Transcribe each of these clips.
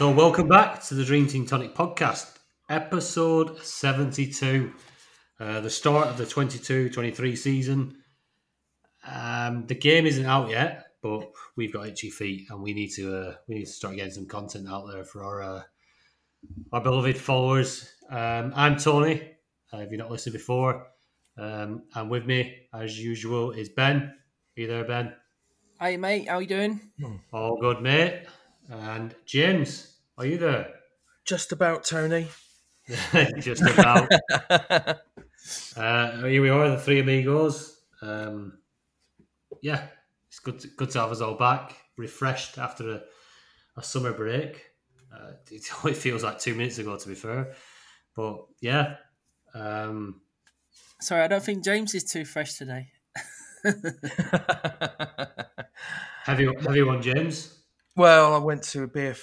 So, welcome back to the Dream Team Tonic podcast, episode 72, uh, the start of the 22 23 season. Um, the game isn't out yet, but we've got itchy feet and we need to uh, we need to start getting some content out there for our uh, our beloved followers. Um, I'm Tony, uh, if you've not listened before, um, and with me, as usual, is Ben. Are you there, Ben? Hey mate, how you doing? All good, mate. And James, are you there? Just about, Tony. Just about. uh, here we are, the three amigos. Um, yeah, it's good to, good to have us all back, refreshed after a, a summer break. Uh, it only feels like two minutes ago, to be fair. But yeah, um, Sorry, I don't think James is too fresh today. have you have you on James? Well, I went to a beer,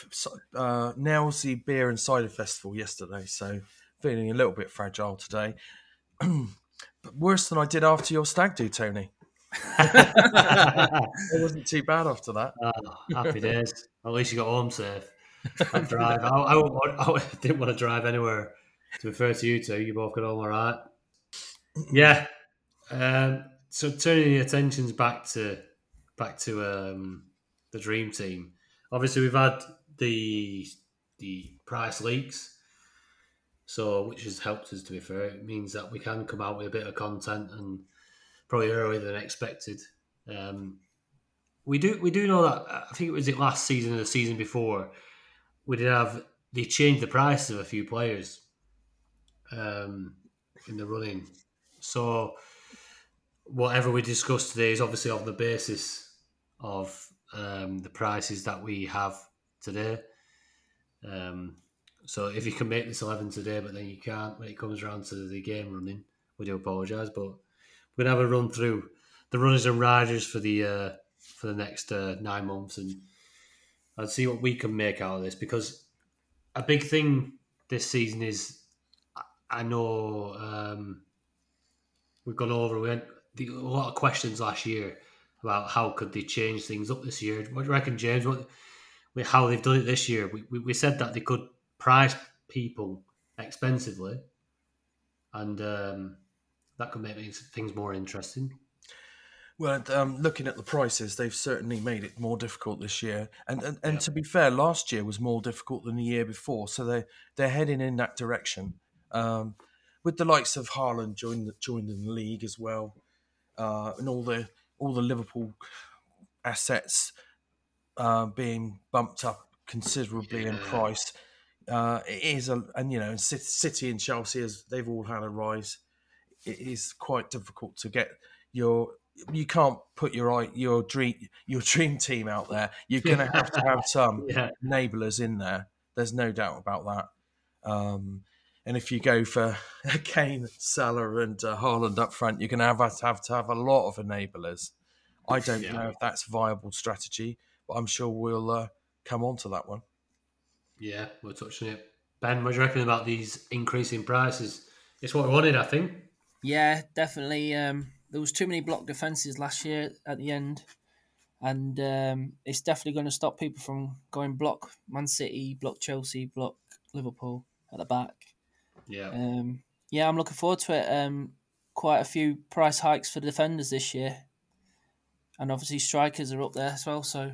uh, Nailsea Beer and Cider Festival yesterday, so feeling a little bit fragile today. but worse than I did after your stag do, Tony. It wasn't too bad after that. Oh, happy days. At least you got home safe. I drive. I, I, won't I didn't want to drive anywhere. To refer to you two, you both got home all right. Yeah. Um, so turning the attentions back to back to um, the dream team. Obviously, we've had the the price leaks, so which has helped us. To be fair, it means that we can come out with a bit of content and probably earlier than expected. Um, we do we do know that I think it was it last season or the season before we did have they changed the prices of a few players um, in the running. So whatever we discuss today is obviously on the basis of um, the prices that we have today. Um, so if you can make this eleven today, but then you can't when it comes around to the game running, we do apologise. But we're gonna have a run through the runners and riders for the uh, for the next uh, nine months and and see what we can make out of this because a big thing this season is I- know um, we've gone over we the, a lot of questions last year about how could they change things up this year. What do you reckon, James? What how they've done it this year? We, we, we said that they could price people expensively, and um, that could make things- things more interesting. Well, um, looking at the prices, they've certainly made it more difficult this year. And and, and Yeah. to be fair, last year was more difficult than the year before, so they they're heading in that direction. Um, with the likes of Haaland joining the, joining the league as well, uh, and all the all the Liverpool assets uh, being bumped up considerably in price. Uh, it is a and you know City and Chelsea as they've all had a rise. It is quite difficult to get your you can't put your eye- your dream your dream team out there. You're going to have to have some Yeah, enablers in there. There's no doubt about that. Um, and if you go for Kane, Salah, and uh, Haaland up front, you're going to have to have to have a lot of enablers. I don't Yeah. know if that's viable strategy, but I'm sure we'll uh, come on to that one. yeah, we're touching it. Ben, what do you reckon about these increasing prices? It's what we wanted, I think. Yeah, definitely. Um, there was too many block defenses last year at the end, and um, it's definitely going to stop people from going block Man City, block Chelsea, block Liverpool at the back. Yeah. Um, yeah, I'm looking forward to it. Um, quite a few price hikes for the defenders this year, and obviously strikers are up there as well. So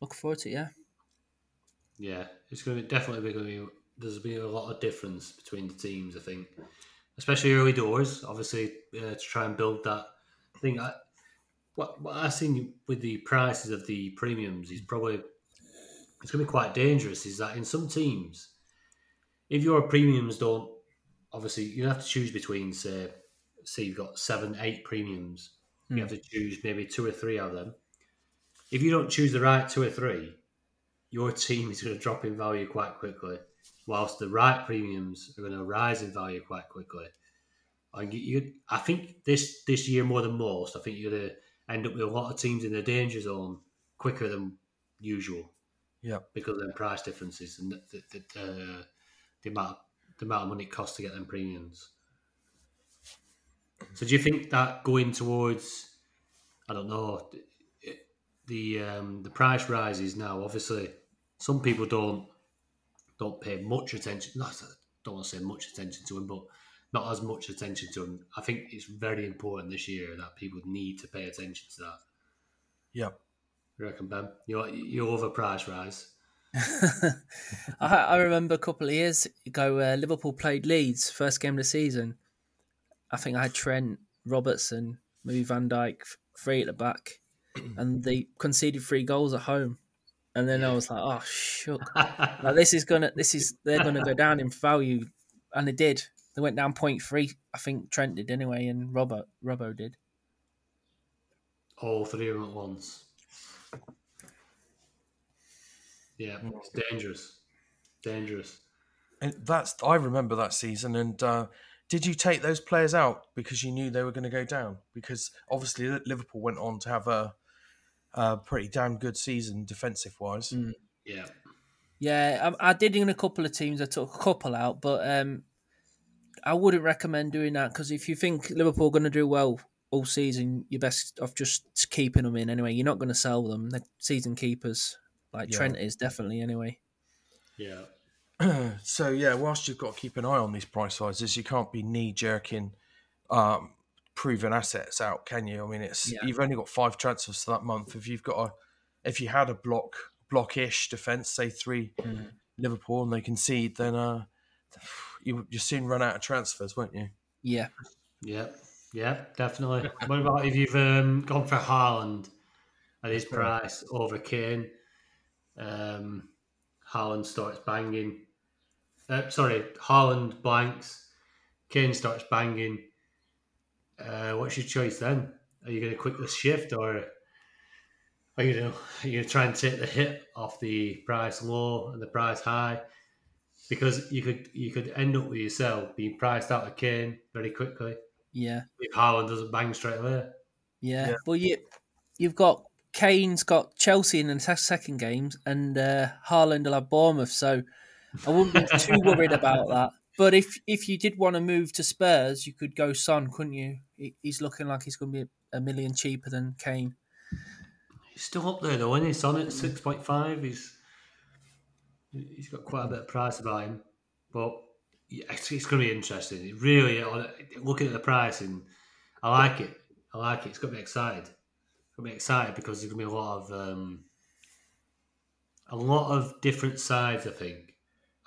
looking forward to it. Yeah. Yeah, it's going to be definitely going to be. There's been a lot of difference between the teams, I think, especially early doors. Obviously, uh, to try and build that thing. I, what what I've seen with the prices of the premiums is probably it's going to be quite dangerous. Is that in some teams, if your premiums don't, obviously you have to choose between say, say you've got seven, eight premiums. You have to choose maybe two or three of them. If you don't choose the right two or three, your team is going to drop in value quite quickly, whilst the right premiums are going to rise in value quite quickly. And you, you, I think this this year more than most, I think you're going to end up with a lot of teams in the danger zone quicker than usual Yeah. because of them price differences and the, the, the, uh, the amount the amount of money it costs to get them premiums. So do you think that going towards, I don't know, the um, the price rises now? Obviously, some people don't don't pay much attention. Not don't want to say much attention to him, but not as much attention to him. I think it's very important this year that people need to pay attention to that. Yeah. You reckon, Ben? You're you overpriced, rise. I, I remember a couple of years ago, uh, Liverpool played Leeds first game of the season. I think I had Trent, Robertson, maybe Van Dijk, three at the back, and they conceded three goals at home. And then I was like, "Oh, shook! like, this is gonna, this is they're gonna go down in value," and they did. They went down 0.3. I think Trent did anyway, and Robert Robbo did. All three of them at once. Yeah, it's dangerous. Dangerous. And that's I remember that season. And uh, did you take those players out because you knew they were going to go down? Because obviously Liverpool went on to have a, a pretty damn good season defensive wise. Mm. Yeah. Yeah, I, I, did in a couple of teams. I took a couple out, but um, I wouldn't recommend doing that because if you think Liverpool are going to do well all season, you're best off just keeping them in anyway. You're not going to sell them. They're season keepers, like Yeah. Trent is definitely anyway. Yeah. so yeah, whilst you've got to keep an eye on these price rises, you can't be knee jerking um, proven assets out, can you? I mean, it's Yeah. you've only got five transfers for that month. If you've got a, if you had a block blockish defense, say three Mm. Liverpool, and they concede, then uh, you you soon run out of transfers, won't you? Yeah, Yeah. Yeah, definitely. what about if you've um, gone for Haaland at his price over Kane? Um, Haaland starts banging. Uh, sorry, Haaland blanks. Kane starts banging. Uh, what's your choice then? Are you going to quickly shift or are you going to are you going to try and take the hit off the price low and the price high? Because you could you could end up with yourself being priced out of Kane very quickly yeah, if Haaland doesn't bang straight away. yeah. Yeah. Well, you you've got Kane's got Chelsea in the second games, and uh, Haaland will have Bournemouth. So I wouldn't be too worried about that. But if if you did want to move to Spurs, you could go Son, couldn't you? He's looking like he's going to be a million cheaper than Kane. He's still up there though, isn't he? He's on at six point five. He's he's got quite a bit of price about him, but it's, it's going to be interesting. Really, looking at the price, and I like it. I like it. It's got me excited. Got me excited because there's to be a lot of um, a lot of different sides. I think.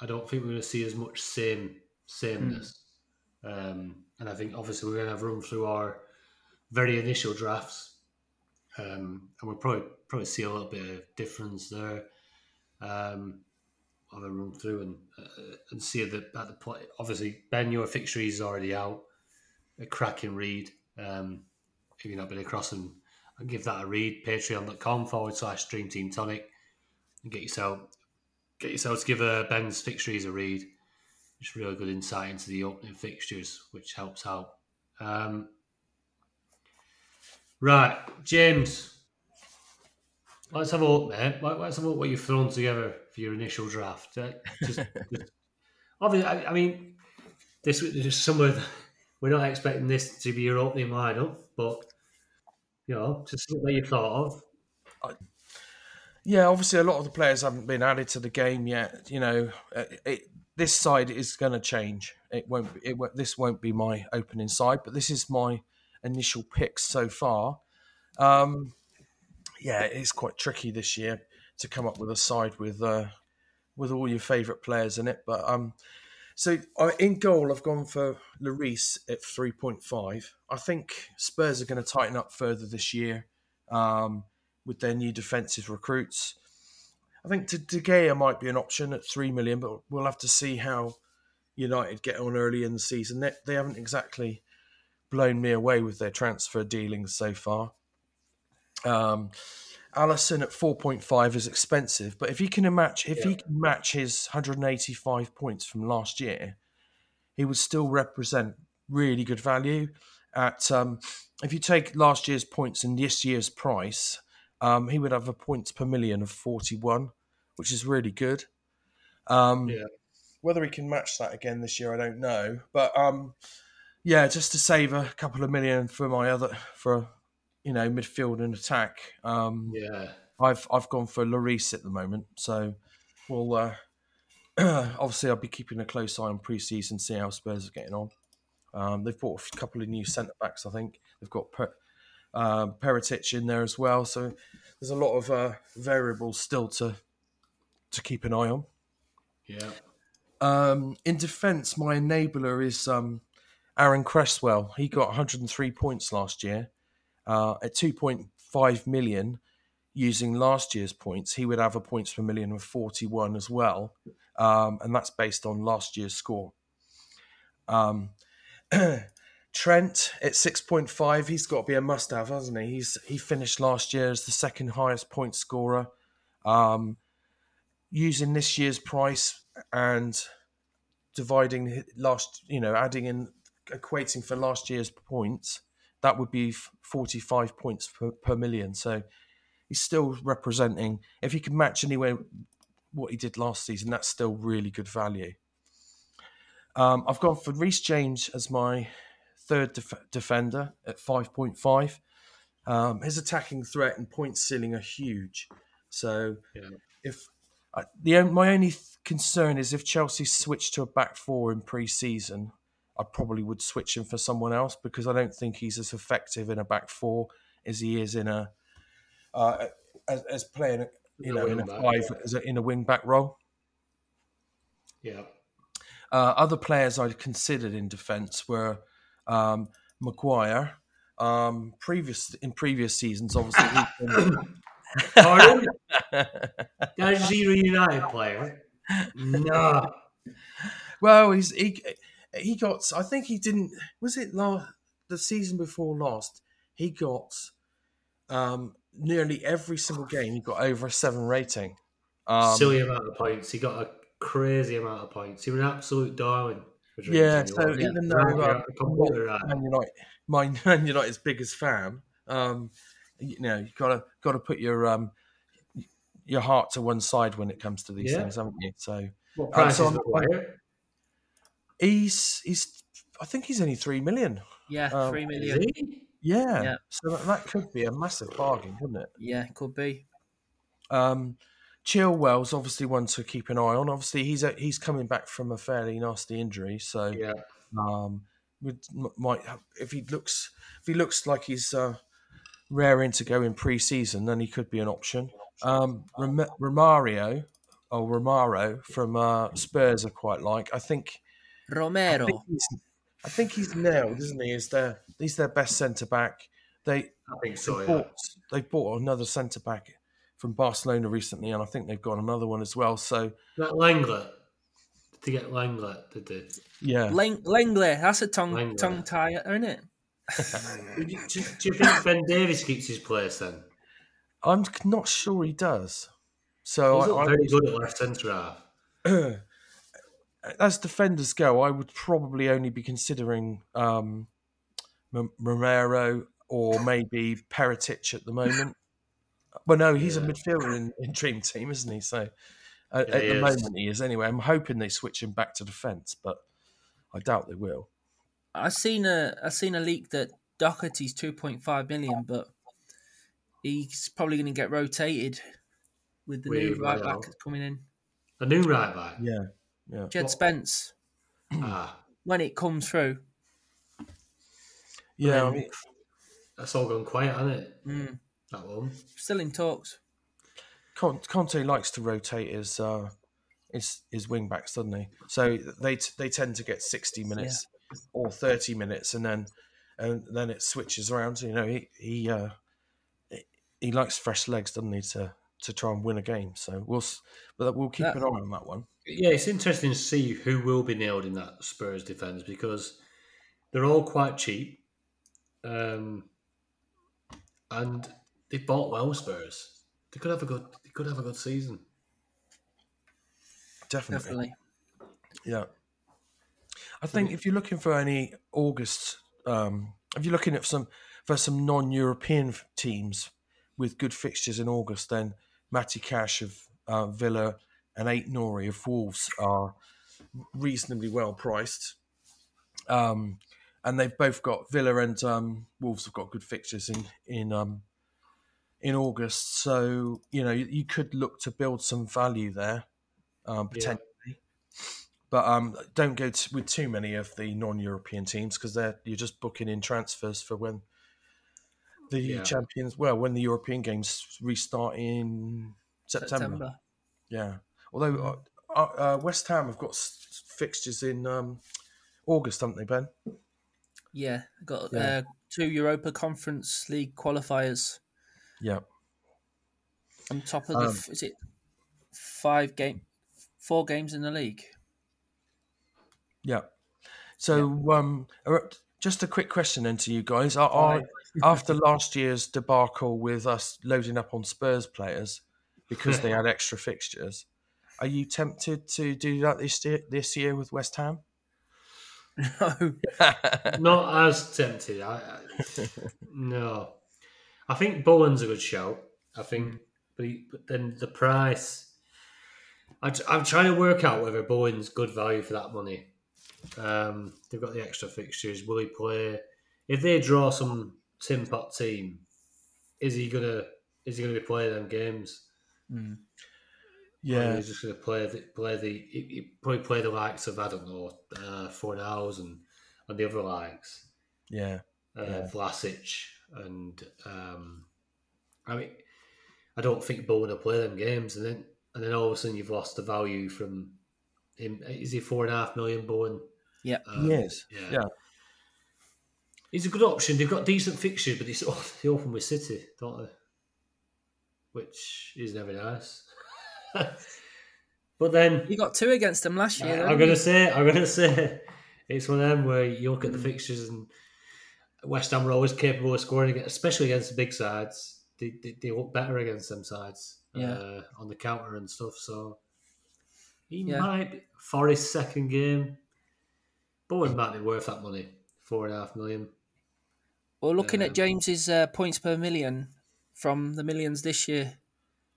I don't think we're to see as much same sameness. Um, and I think obviously we're to have run through our very initial drafts, um, and we'll probably probably see a little bit of difference there. Um, have a run through and uh, and see at the at the play. Obviously, Ben, your fixture is already out. A cracking read. Um, if you've not been across and give that a read, patreon.com forward slash Dream Team Tonic, and get yourself get yourself to give uh, Ben's fixtures a read. It's really good insight into the opening fixtures, which helps out. Um, right, James. Let's have a look, mate. Let- Let's have a look what you've thrown together for your initial draft. Uh, just, just, obviously, I, I mean, this just somewhere that we're not expecting this to be your opening lineup, but you know, just what you thought of. Yeah, obviously a lot of the players haven't been added to the game yet. You know, uh, it, this side is going to change. It won't. It won't, this won't be my opening side, but this is my initial picks so far. Um, yeah, it's quite tricky this year to come up with a side with uh, with all your favourite players in it. But um, so in goal, I've gone for Lloris at three point five. I think Spurs are going to tighten up further this year. Um, with their new defensive recruits. I think De Gea might be an option at three million, but we'll have to see how United get on early in the season. They, they haven't exactly blown me away with their transfer dealings so far. Um, Alisson at four point five is expensive, but if he can match if he can match his 185 points from last year, he would still represent really good value. At um, if you take last year's points and this year's price, um, he would have a points per million of 41, which is really good. Um, Yeah. Whether he can match that again this year, I don't know. But um, yeah, just to save a couple of million for my other for you know midfield and attack, um, Yeah, I've I've gone for Lloris at the moment. So we'll uh, obviously, I'll be keeping a close eye on pre-season, see how Spurs are getting on. Um, they've bought a couple of new centre backs. I think they've got per, um, Perisic in there as well. So there's a lot of uh, variables still to to keep an eye on. Yeah. Um, in defence, my enabler is um, Aaron Cresswell. He got 103 points last year uh, at 2.5 million. Using last year's points, he would have a points per million of 41 as well, um, and that's based on last year's score. Um, Trent at 6.5, he's got to be a must-have, hasn't he? He's he finished last year as the second highest point scorer. Um, using this year's price and dividing last, you know, adding in, equating for last year's points, that would be 45 points per, per million. So he's still representing, if he can match anywhere what he did last season, that's still really good value. Um, I've gone for Reece James as my third def- defender at 5.5. Um, his attacking threat and point ceiling are huge. So Yeah. if uh, the my only th- concern is if Chelsea switch to a back four in pre-season, I probably would switch him for someone else because I don't think he's as effective in a back four as he is in a uh, as, as playing you know in a wing-back, five yeah. as a, in a wing back role. Yeah. Uh, other players I considered in defence were um, Maguire. Um, previous in previous seasons, obviously. Pardon? That's a United player. No. well, he's he he got. I think he didn't. Was it last the season before last? He got um, nearly every single game. He got over a seven rating. Um, Silly amount of points. He got a crazy amount of points. He was an absolute darling. Yeah, so even though uh, you're completely right. Man United, my Man United's biggest fan, um, you know, you gotta gotta put your um, your heart to one side when it comes to these Yeah. things, haven't you? So What price so is I'm-? He's he's I think he's only three million. Yeah, Um, three Is he? Yeah, Yeah. so that, that could be a massive bargain, couldn't it? Yeah, could be. Um, Chilwell's obviously one to keep an eye on. Obviously, he's a, he's coming back from a fairly nasty injury, so Yeah. um, would might have, if he looks if he looks like he's uh, raring to go in pre-season, then he could be an option. Um, Rom- Romario or Romaro from uh, Spurs, I quite like. I think I Romero. think he's, I think he's nailed, isn't he? Is their he's their best centre back. They I think so, they yeah. bought they bought another centre back from Barcelona recently, and I think they've got another one as well. So That Lenglet. Did they get Lenglet? Did they? yeah, Lang- Langley. That's a tongue Langley. tongue tie, isn't it? Do you, do, do you think Ben Davies keeps his place then? I'm not sure he does. So He's I, not I very good at left centre half. as defenders go, I would probably only be considering um, M- Romero or maybe Perisic at the moment. Well, no, he's a midfielder in, in Dream Team, isn't he? So uh, Yeah, at he the is. moment he is. Anyway, I'm hoping they switch him back to defence, but I doubt they will. I seen a I seen a leak that Doherty's two point five million, but he's probably going to get rotated with the new right back that's coming in. A new right back. Yeah, yeah, Djed What- Spence Ah, when it comes through. yeah. I Um, mean, that's all gone quiet, hasn't it? Mm, That one. still in talks. Conte likes to rotate his uh, his his wing backs, doesn't he? So they t- they tend to get sixty minutes or thirty minutes, and then and then it switches around. You know, he he uh, he- he likes fresh legs, doesn't he, to to try and win a game. So we'll but we'll keep That- an eye on that one. Yeah, it's interesting to see who will be nailed in that Spurs defence because they're all quite cheap, um, and they bought well. Spurs. They could have a good. They could have a good season. Definitely, Definitely. yeah. I think if you're looking for any August, um, if you're looking at some for some non-European teams with good fixtures in August, then Matty Cash of uh, Villa and Ait-Nouri of Wolves are reasonably well priced. Um, and they've both got Villa and um, Wolves have got good fixtures in in um, in August. So you know you, you could look to build some value there um, Yeah. potentially. But um, don't go t- with too many of the non-European teams because they're you're just booking in transfers for when the Yeah. champions. Well, when the European games restart in September. September. Yeah. Although uh, uh, West Ham have got s- fixtures in um, August, haven't they, Ben? Yeah, got Yeah. Uh, two Europa Conference League qualifiers Yeah. on top of the. Um, f- is it five game, four games in the league? Yeah. So, um, uh, just a quick question then to you guys: Are, are after last year's debacle with us loading up on Spurs players because they had extra fixtures, are you tempted to do that this year, this year with West Ham? No, Not as tempted. I, I, no, I think Bowen's a good shout. I think, but, he, but then the price. I, am trying to work out whether Bowen's good value for that money. Um, they've got the extra fixtures. Will he play? If they draw some tin pot team, is he gonna? Is he gonna be playing them games? Or yeah, he's just gonna play the play the. He, he probably play the likes of I don't know, uh, Fornals and and the other likes yeah, uh, Yeah. Vlasic, and um, I mean, I don't think Bowen will play them games, and then and then all of a sudden you've lost the value from him. Is he four and a half million Bowen? yeah, Um, yes, yeah. yeah, He's a good option. They've got decent fixtures, but it's they open with City, don't they? Which is never nice. but then you got two against them last year. I- I'm gonna say, I'm gonna say, it's one of them where you look at the fixtures and West Ham are always capable of scoring, especially against the big sides. They, they, they look better against them sides Yeah. uh, on the counter and stuff. So he Yeah. might Forest's second game. Bowen might be worth that money, four and a half million. Well, looking Um, at James's uh, points per million from the millions this year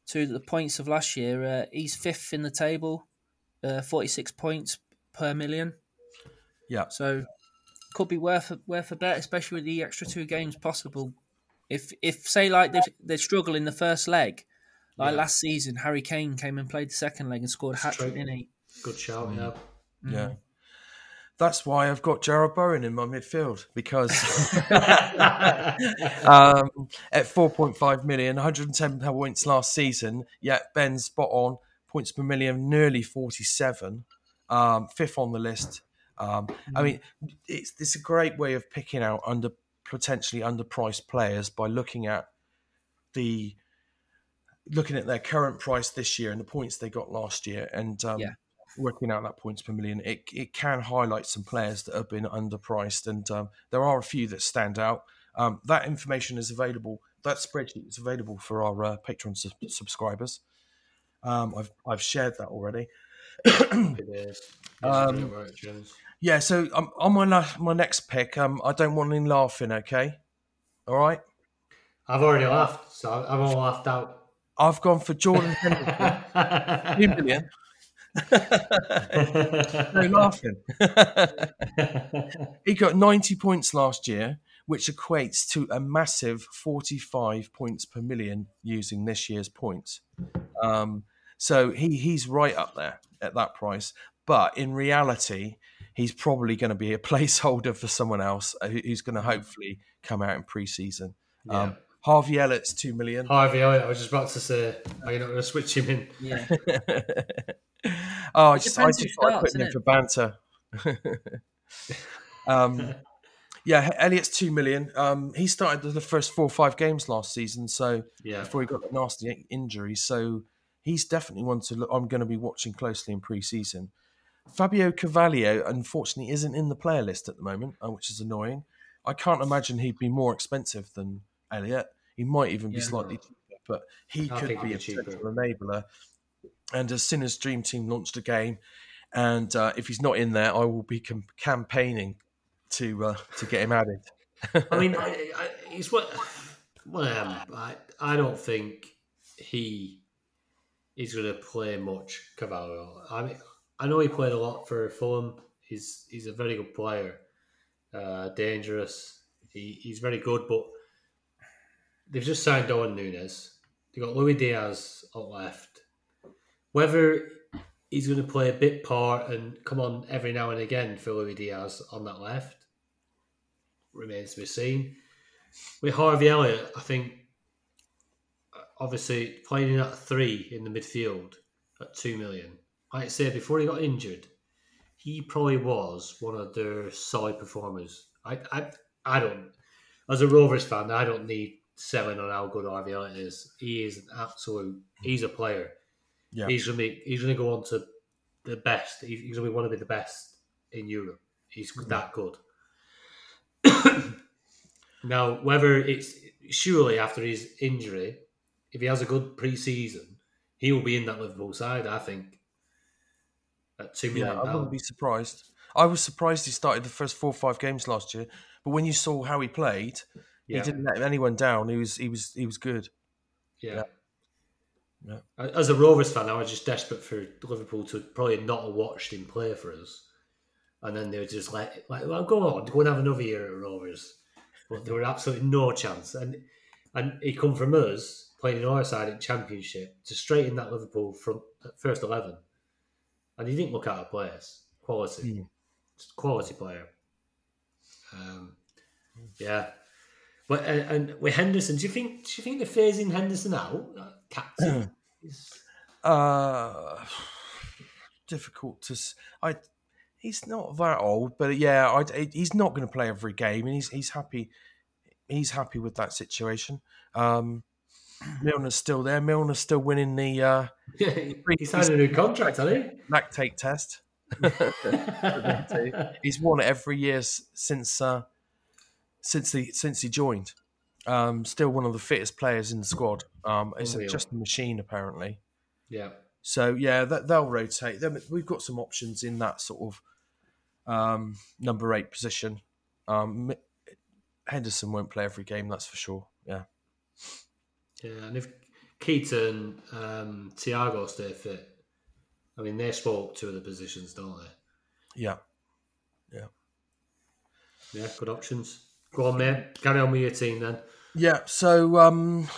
to the points of last year, uh, he's fifth in the table, uh, 46 points per million. yeah, So could be worth a, worth a bet, especially with the extra two games possible. If if say like they they struggle in the first leg, like Yeah. last season, Harry Kane came and played the second leg and scored a hat trick, true. didn't he? Good shout, yeah. yeah. That's why I've got Jarrod Bowen in my midfield because um, at 4.5 million, 110 points last season. Yet Ben's spot on points per million, nearly 47, um, fifth on the list. Um, I mean, it's it's a great way of picking out under potentially underpriced players by looking at the looking at their current price this year and the points they got last year, and um, Yeah. Working out that points per million. It it can highlight some players that have been underpriced, and um, there are a few that stand out. Um, that information is available. That spreadsheet is available for our uh, Patreon sub- subscribers. Um, I've I've shared that already. Happy days. Um, Great work, Jones. Yeah, so um, on my la- my next pick, um, I don't want him laughing. Okay, all right. I've already laughed, so I'm all laughed out. I've gone for Jordan Henderson, two million. no laughing. he got ninety points last year, which equates to a massive forty-five points per million using this year's points. Um, so he he's right up there at that price. But in reality, he's probably going to be a placeholder for someone else uh, who's going to hopefully come out in pre-season. Um, Harvey Elliott's two million. Harvey Elliott, I was just about to say, are you not going to switch him in? Yeah. oh, I just, I depends who just started starts, putting him innit? for banter. um, yeah, Elliott's two million. Um, he started the first four or five games last season, so Yeah. before he got that nasty injury, so he's definitely one to look. I'm going to be watching closely in pre-season. Fabio Carvalho, unfortunately, isn't in the player list at the moment, uh, which is annoying. I can't imagine he'd be more expensive than Elliott. He might even be Yeah. slightly cheaper, but he I could be a be cheaper. enabler. And as soon as Dream Team launched a game, and uh, if he's not in there, I will be com- campaigning to uh, to get him added. I mean, I, I, it's what. Well, um, I, I don't think he is going to play much Carvalho. I mean, I know he played a lot for Fulham. He's he's a very good player, uh, dangerous. He, he's very good, but they've just signed Owen Nunez. They've got Luis Diaz on left. Whether he's going to play a bit part and come on every now and again for Luis Diaz on that left remains to be seen. With Harvey Elliott, I think obviously playing in at three in the midfield at two million. Like I say, before he got injured, he probably was one of their solid performers. I I, I don't as a Rovers fan, I don't need selling on how good Harvey Elliott is. He is an absolute he's a player. Yeah. He's gonna be he's gonna go on to the best. He's, gonna be one of the best in Europe. He's mm-hmm. that good. now, whether it's surely after his injury, if he has a good pre-season, he will be in that Liverpool side. I think at two million Yeah, I wouldn't be surprised. I was surprised he started the first four or five games last year, but when you saw how he played, Yeah, he didn't let anyone down. He was he was he was good. yeah. Yeah. As a Rovers fan, I was just desperate for Liverpool to probably not have watched him play for us, and then they were just like, like, well, go on, go and have another year at Rovers. But there were absolutely no chance, and and he come from us playing in our side in Championship to straighten that Liverpool front first eleven, and he didn't look out of place. Quality, Mm. Quality player. Um, yeah, but and, and with Henderson, do you think do you think they're phasing Henderson out, captain? Uh, difficult to. s- I. He's not that old, but yeah, I, he's not going to play every game, and he's he's happy. He's happy with that situation. Um, Milner's still there. Milner's still winning the uh, he signed a new contract, hasn't he? lactate test. He's won it every year since uh, since he since he joined. Um, still one of the fittest players in the squad. Um, it's Unreal. just a machine apparently. yeah, So yeah, that, they'll rotate. Them we've got some options in that sort of um, number eight position. Um, Henderson won't play every game, that's for sure. Yeah, yeah. And if Keita, um, Thiago stay fit, I mean, they spoke two of the positions, don't they? Yeah. Yeah. Yeah, good options. Go on, mate. Carry on with your team then. Yeah, so um,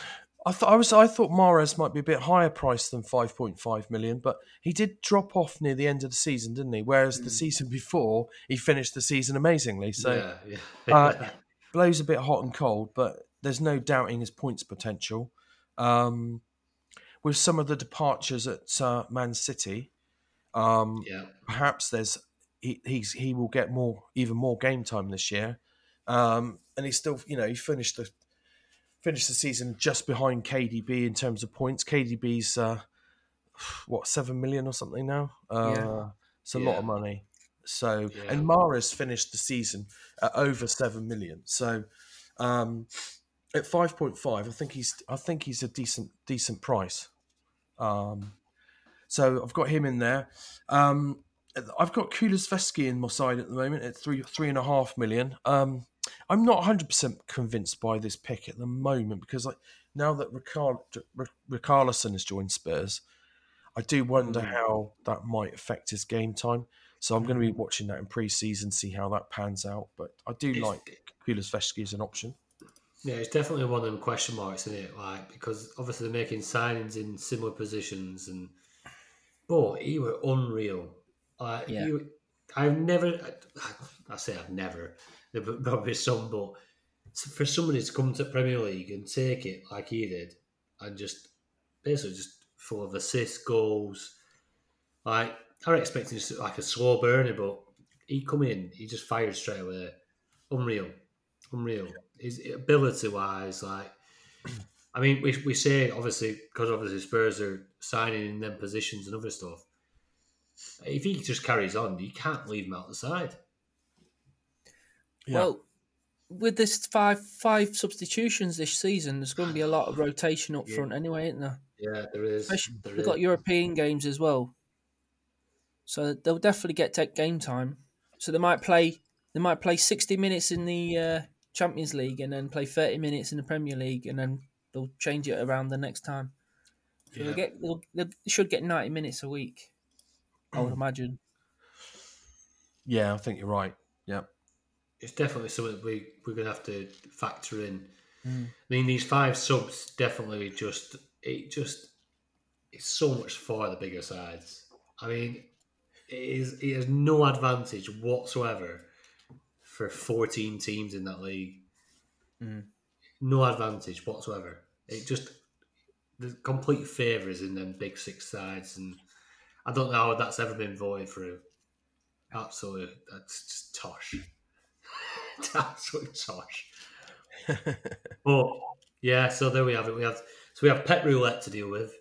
I thought I was I thought Mahrez might be a bit higher priced than five point five million, but he did drop off near the end of the season, didn't he? Whereas the season before, he finished the season amazingly. So yeah, yeah. uh, blows a bit hot and cold, but there's no doubting his points potential. Um, with some of the departures at uh, Man City, um, yeah, perhaps there's he, he's he will get more even more game time this year, um, and he still you know he finished the finished the season just behind KDB in terms of points. KDB's uh, what seven million or something now. Uh, Yeah. It's a lot of money. So Yeah. and Mahrez finished the season at over seven million. So um, at five point five, I think he's I think he's a decent decent price. Um, so I've got him in there. Um, I've got Kulusevski in my side at the moment at three three and a half million. Um, I'm not 100 percent convinced by this pick at the moment because like now that Ricar- R- Richarlison has joined Spurs, I do wonder Mm. how that might affect his game time. So I'm going to be watching that in pre-season, see how that pans out. But I do It's- like Kulusevski as an option. Yeah, it's definitely one of them question marks, isn't it? Like because obviously they're making signings in similar positions, and but he were unreal. Uh, like Yeah. you, I've never. I say I've never. There probably some, but for somebody to come to Premier League and take it like he did, and just basically just full of assists, goals. Like I was expecting just like a slow burner, but he come in, he just fired straight away. Unreal, unreal. His ability wise, like I mean, we, we say obviously because obviously Spurs are signing in them positions and other stuff. If he just carries on, you can't leave him out the side. Yeah. Well, with this five five substitutions this season, there's going to be a lot of rotation up Yeah. front anyway, isn't there? Yeah, there is. Especially There they've is. got European games as well, so they'll definitely get tech game time. So they might play they might play sixty minutes in the uh, Champions League and then play thirty minutes in the Premier League, and then they'll change it around the next time. So Yeah. they get they'll, they should get ninety minutes a week. I would imagine. Yeah, I think you're right. Yeah. it's definitely something we we're gonna have to factor in. Mm. I mean, these five subs definitely just it just it's so much for the bigger sides. I mean, it is it has no advantage whatsoever for 14 teams in that league. Mm. No advantage whatsoever. It just the complete favour is in them big six sides, and I don't know how that's ever been voted through. Absolutely, that's just tosh. Absolutely tosh. but yeah, so there we have it. We have so we have Pep roulette to deal with,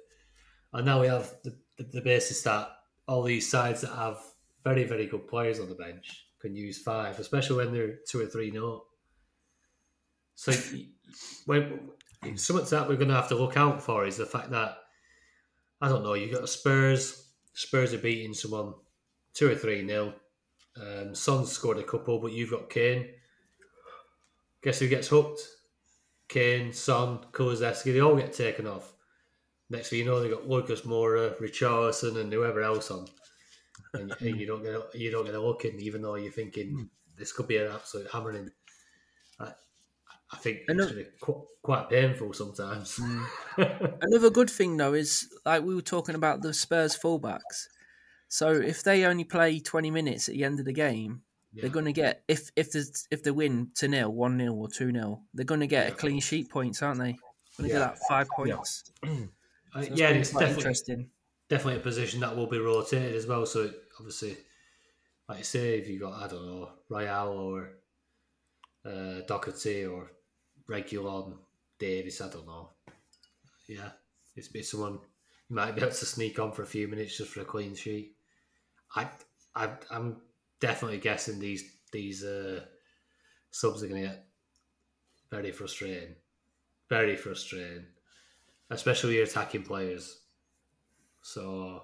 and now we have the, the, the basis that all these sides that have very very good players on the bench can use five, especially when they're two or three not. So when something that we're going to have to look out for is the fact that I don't know. You got Spurs. Spurs are beating someone two or three nil. Um, Son scored a couple, but you've got Kane. Guess who gets hooked? Kane, Son, Kulusevski. They all get taken off. Next thing you know, they've got Lucas Moura, Richarlison, and whoever else on, and, and you don't get a, you don't get a look in, even though you're thinking this could be an absolute hammering. I, I think I know- it's qu- quite painful sometimes. Another good thing though is like we were talking about the Spurs fullbacks. So if they only play twenty minutes at the end of the game, they're going to get if if the if they win to nil, one 0 or two 0 they're going to get a clean sheet points, aren't they? Going to Yeah. get that five points. Uh, So it's yeah, it's definitely interesting. definitely a position that will be rotated as well. So obviously, like you say, if you got I don't know Royal or uh, Doherty or Reguilon, Davies, I don't know. Yeah, it's be someone you might be able to sneak on for a few minutes just for a clean sheet. I, I I'm definitely guessing these these uh, subs are going to get very frustrating, very frustrating, especially your attacking players. So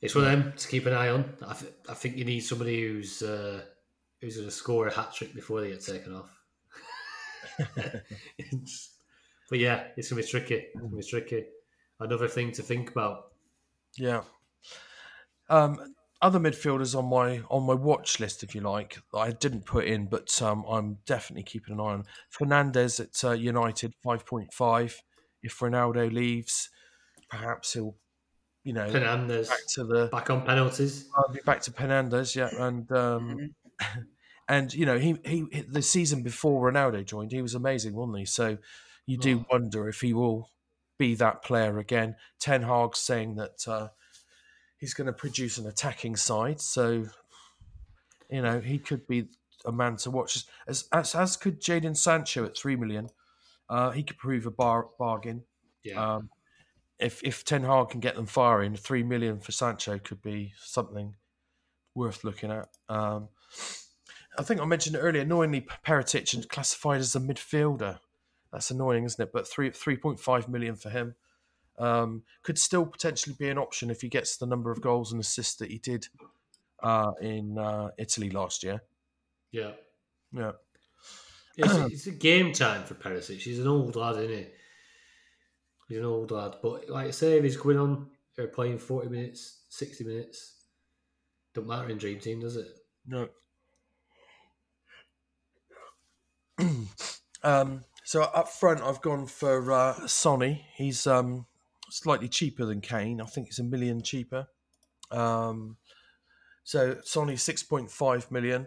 it's of them to keep an eye on. I, th- I think you need somebody who's uh, who's going to score a hat trick before they get taken off. It's- but yeah, it's going to be tricky. It's going to be tricky. Another thing to think about. Yeah. Um, other midfielders on my on my watch list, if you like, that I didn't put in, but um, I'm definitely keeping an eye on. Fernandes at uh, United, five point five. If Ronaldo leaves, perhaps he'll, you know, Fernandes back to the back on penalties. I'll back to Penandas, yeah, and um, and you know he, he the season before Ronaldo joined, he was amazing, wasn't he? So you do Oh. wonder if he will be that player again. Ten Hag's saying that uh, he's going to produce an attacking side, so you know he could be a man to watch. As as, as could Jadon Sancho at three million. Uh, he could prove a bar, bargain. Yeah, Um, if if Ten Hag can get them firing, three million for Sancho could be something worth looking at. Um, I think I mentioned it earlier. Annoyingly, Perisic is classified as a midfielder. That's annoying, isn't it? But three three point five million for him um, could still potentially be an option if he gets the number of goals and assists that he did uh, in uh, Italy last year. yeah. Yeah, It's, it's a game time for Perisic. He's an old lad, isn't he? He's an old lad. But like I say, if he's going on or playing 40 minutes, 60 minutes, don't matter in Dream Team, does it? no. Um, so up front, I've gone for uh, Sonny. He's um, slightly cheaper than Kane. I think it's a million cheaper. Um, so Sonny six point five million.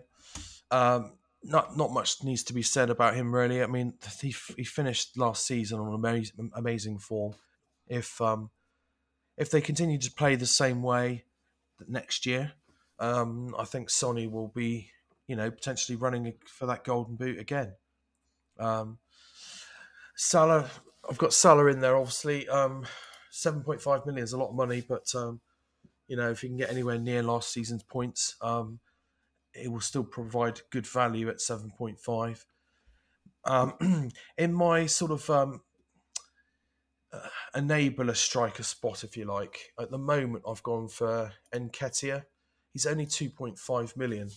Um, not not much needs to be said about him really. I mean, he, he finished last season on amazing amazing form. If um, if they continue to play the same way next year, um, I think Sonny will be you know potentially running for that golden boot again. Um, Salah, I've got Salah in there. Obviously, um, seven point five million is a lot of money, but um, you know if you can get anywhere near last season's points, um, it will still provide good value at seven point five. Um, in my sort of um, uh, enabler striker spot, if you like, at the moment I've gone for Nketiah. He's only two point five million.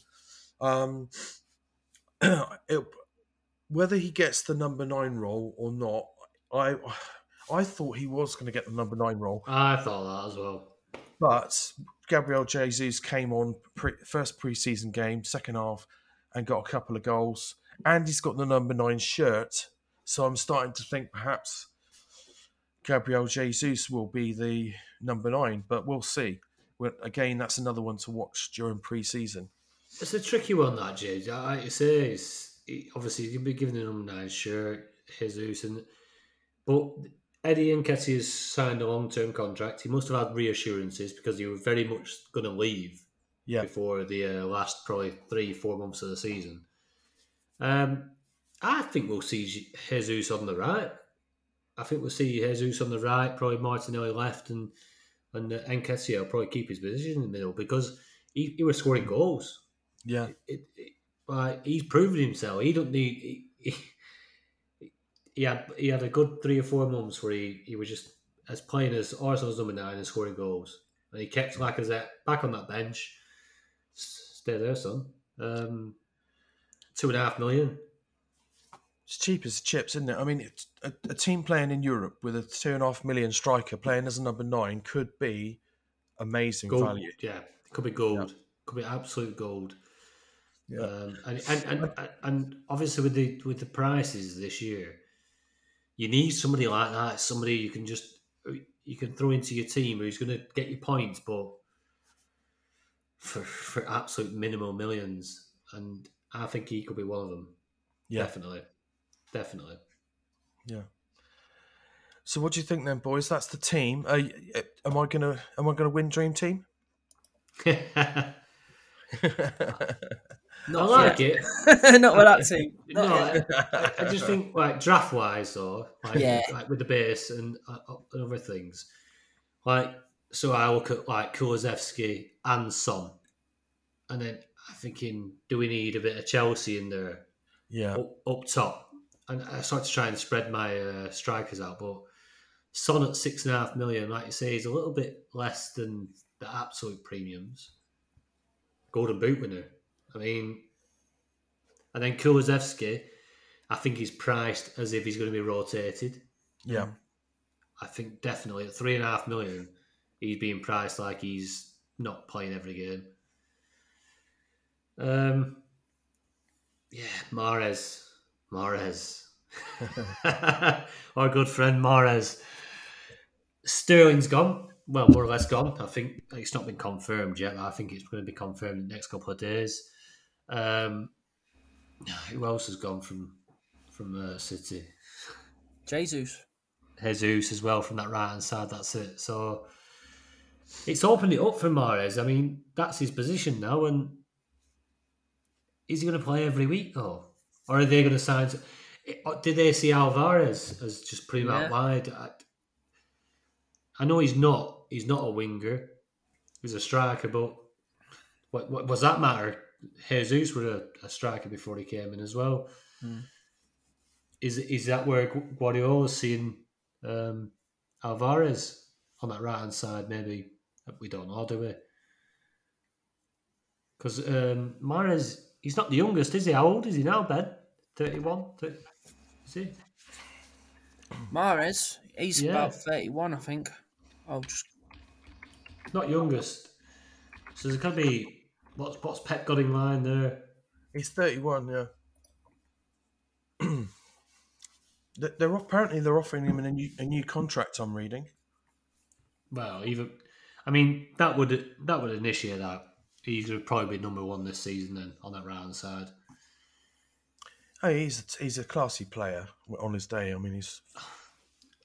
Um, it, whether he gets the number nine role or not, I I thought he was going to get the number nine role, I thought that as well. but Gabriel Jesus came on pre, first preseason game, second half, and got a couple of goals, and he's got the number nine shirt. So I'm starting to think perhaps Gabriel Jesus will be the number nine, but we'll see. Well, again, that's another one to watch during pre-season. It's a tricky one, that James. Like you say, it's, obviously you'd be given the number nine shirt, Jesus, and but Eddie Nketiah has signed a long-term contract. He must have had reassurances because he was very much going to leave Yeah, before the uh, last probably three, four months of the season. Um, I think we'll see Jesus on the right. I think we'll see Jesus on the right, probably Martinelli left, and and uh, Nketiah will probably keep his position in the middle because he, he was scoring goals. Yeah, It, it, like he's proven himself. He don't need. He, he, he had he had a good three or four months where he, he was just as playing as Arsenal's number nine and scoring goals, and he kept Lacazette back on that bench. Stay there, son. Um, two and a half million. it's cheap as chips, isn't it? I mean, it's a, a team playing in Europe with a two and a half million striker playing as a number nine could be amazing Gold, value. yeah, it could be gold. Could be absolute gold. Yeah. Um, and, and, and and obviously with the with the prices this year, you need somebody like that. Somebody you can just you can throw into your team who's going to get you points, but for for absolute minimal millions. And I think he could be one of them. Yeah. Definitely, definitely. Yeah. So, what do you think then, boys? That's the team. Are, uh, am I gonna am I gonna win Dream Team? I like it. Not with that team. Not No. I, I just think like draft wise though, like, Yeah. like with the base and, uh, and other things, like so I look at like Kulusevski and Son, and then I'm thinking, do we need a bit of Chelsea in there yeah, up, up top? And I start to try and spread my uh, strikers out, but Son at six and a half million, like you say, is a little bit less than the absolute premiums. Golden Boot winner. I mean, and then Kulusevski, I think he's priced as if he's going to be rotated. yeah, I think definitely at three and a half million, he's being priced like he's not playing every game. Um, yeah, Mahrez, Mahrez, our good friend Mahrez. Sterling's gone. Well, more or less gone. I think it's not been confirmed yet. I think it's going to be confirmed in the next couple of days. Um, who else has gone from from uh, City? Jesus. Jesus as well from that right hand side. That's it. So it's opened it up for Mahrez. I mean, that's his position now, and is he going to play every week though, or are they going to sign? To, did they see Alvarez as just pretty Yeah. out wide? I, I know he's not. He's not a winger. He's a striker, but what, what does that matter? Jesus was a, a striker before he came in as well. Mm. Is is that where Gu- Guardiola's seeing um, Alvarez on that right hand side? Maybe we don't know, do we? Because um, Mahrez, he's not the youngest, is he? How old is he now, Ben? 31? 30, is he? Mahrez, he's Yeah. about 31, I think. I'll just. Not youngest. So there's going to be what's what's Pep got in line there? he's thirty-one. Yeah. They- they're apparently they're offering him a new a new contract. I'm reading. Well, even I mean that would that would initiate that. He's going to probably be number one this season then on that round side. Oh, he's a, he's a classy player on his day. I mean, he's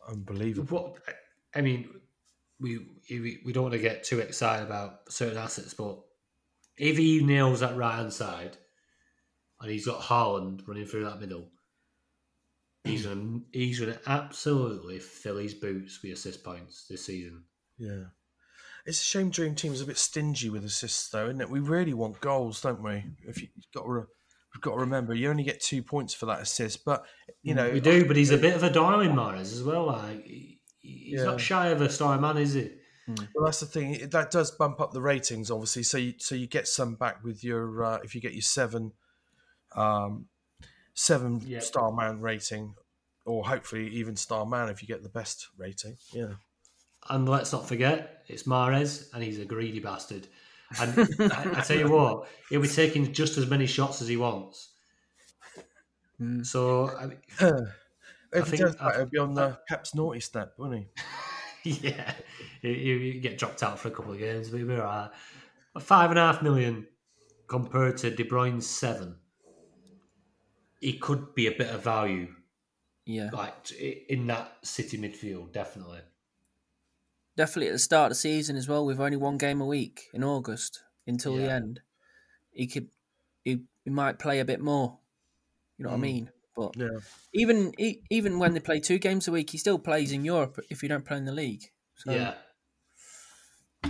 unbelievable. What I mean, we we, we don't want to get too excited about certain assets, but if he nails that right hand side, and he's got Haaland running through that middle, he's gonna he's gonna absolutely fill his boots with assist points this season. Yeah. It's a shame Dream Team's a bit stingy with assists, though, isn't it? We really want goals, don't we? If you, you've got to, we've got to remember, you only get two points for that assist, but you mm, know, we do, but he's a uh, bit of a darling, Mahrez, as well. Like he's Yeah. not shy of a star man, is he? Well, that's the thing. That does bump up the ratings, obviously. So, you, so you get some back with your uh, if you get your seven, um, seven Yeah. star man rating, or hopefully even star man if you get the best rating. Yeah, And let's not forget, it's Mahrez, and he's a greedy bastard. And I, I tell you what, he'll be taking just as many shots as he wants. Mm. So I mean, If I he think- does that, he'll be on the Pep's naughty step, won't he? yeah, you, you get dropped out for a couple of games, but all right. Five and a half million compared to De Bruyne's seven. It could be a bit of value, Yeah, like in that City midfield, definitely. definitely at the start of the season as well. With only one game a week in August until the end, he could he, he might play a bit more. You know what I Mm. mean? But Yeah. even e- even when they play two games a week, he still plays in Europe if you don't play in the league. So, Yeah.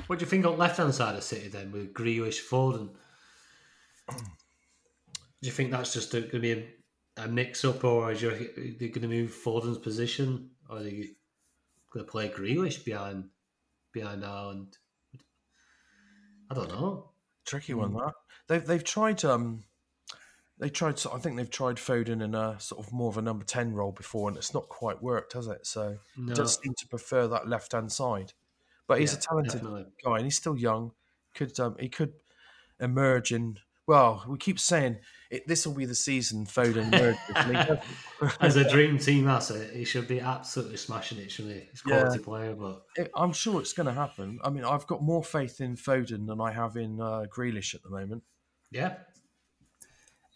What do you think on left hand side of City then with Grealish, Foden? Do you think that's just going to be a, a mix up, or is you are they going to move Foden's position, or are they going to play Grealish behind behind Haaland? I don't know. Tricky one that they've they've tried um they tried I think they've tried Foden in a sort of more of a number ten role before and it's not quite worked, has it? So No, he does seem to prefer that left hand side. But he's Yeah, a talented definitely. guy and he's still young. Could um he could emerge in well, we keep saying it, this will be the season Foden emerges. and he does- As a dream team asset, he should be absolutely smashing it, shouldn't he? He's a Yeah. quality player, but it- I'm sure it's going to happen. I mean, I've got more faith in Foden than I have in uh, Grealish at the moment. yeah.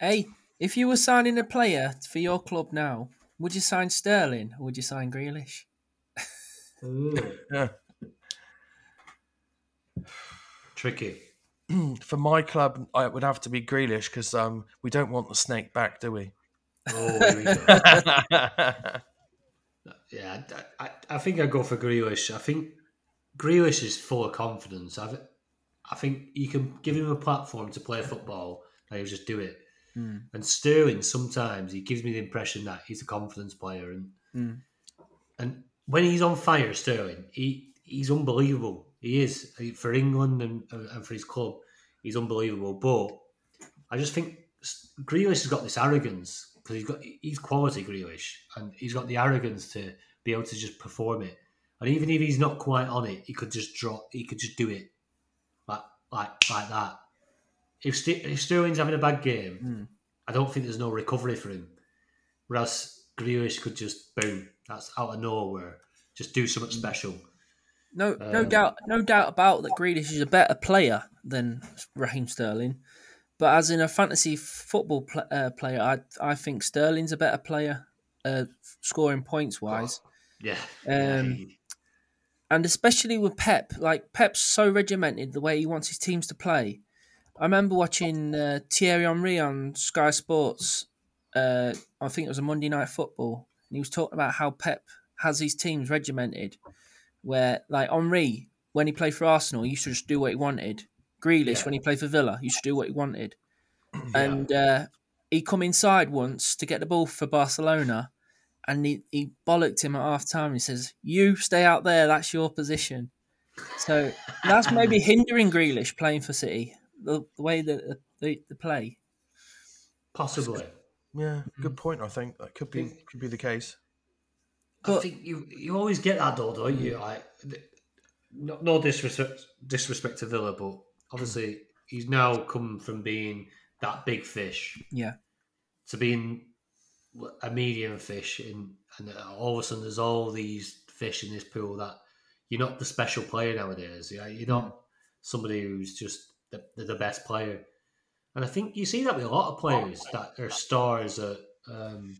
Hey, if you were signing a player for your club now, would you sign Sterling or would you sign Grealish? Yeah. tricky. For my club, I it would have to be Grealish because um, we don't want the snake back, do we? Oh, here we go. Yeah, I, I, I think I go for Grealish. I think Grealish is full of confidence. I, I think you can give him a platform to play football, and he'll just do it. Mm. And Sterling, sometimes he gives me the impression that he's a confidence player, and Mm. and when he's on fire, Sterling, he he's unbelievable. He is for England and and for his club, he's unbelievable. But I just think Grealish has got this arrogance because he's got he's quality Grealish, and he's got the arrogance to be able to just perform it. And even if he's not quite on it, he could just drop. He could just do it like like like that. If, St- if Sterling's having a bad game, Mm. I don't think there's no recovery for him. Whereas Grealish could just boom, that's out of nowhere, just do something special. No, no Um, doubt, no doubt about that. Grealish is a better player than Raheem Sterling, but as in a fantasy football pl- uh, player, I I think Sterling's a better player, uh, scoring points wise, Yeah. Um, yeah, and especially with Pep. Like Pep's so regimented the way he wants his teams to play. I remember watching uh, Thierry Henry on Sky Sports. Uh, I think it was a Monday Night Football, and he was talking about how Pep has his teams regimented, where like Henry, when he played for Arsenal, he used to just do what he wanted. Grealish, Yeah. when he played for Villa, he used to do what he wanted, and uh, he come inside once to get the ball for Barcelona, and he, he bollocked him at half time. And he says, "You stay out there. That's your position." So that's maybe hindering Grealish playing for City. The, the way that uh, they, they play. possibly. Yeah, good mm-hmm. point. I think that could be could be the case. I think you you always get that though, don't you? Mm. Like, no, no disrespect disrespect to Villa, but obviously he's now come from being that big fish Yeah, to being a medium fish, in, and uh, all of a sudden there's all these fish in this pool that you're not the special player nowadays. Yeah, you're not mm. somebody who's just the, the, best player. And I think you see that with a lot of players that are stars at, um,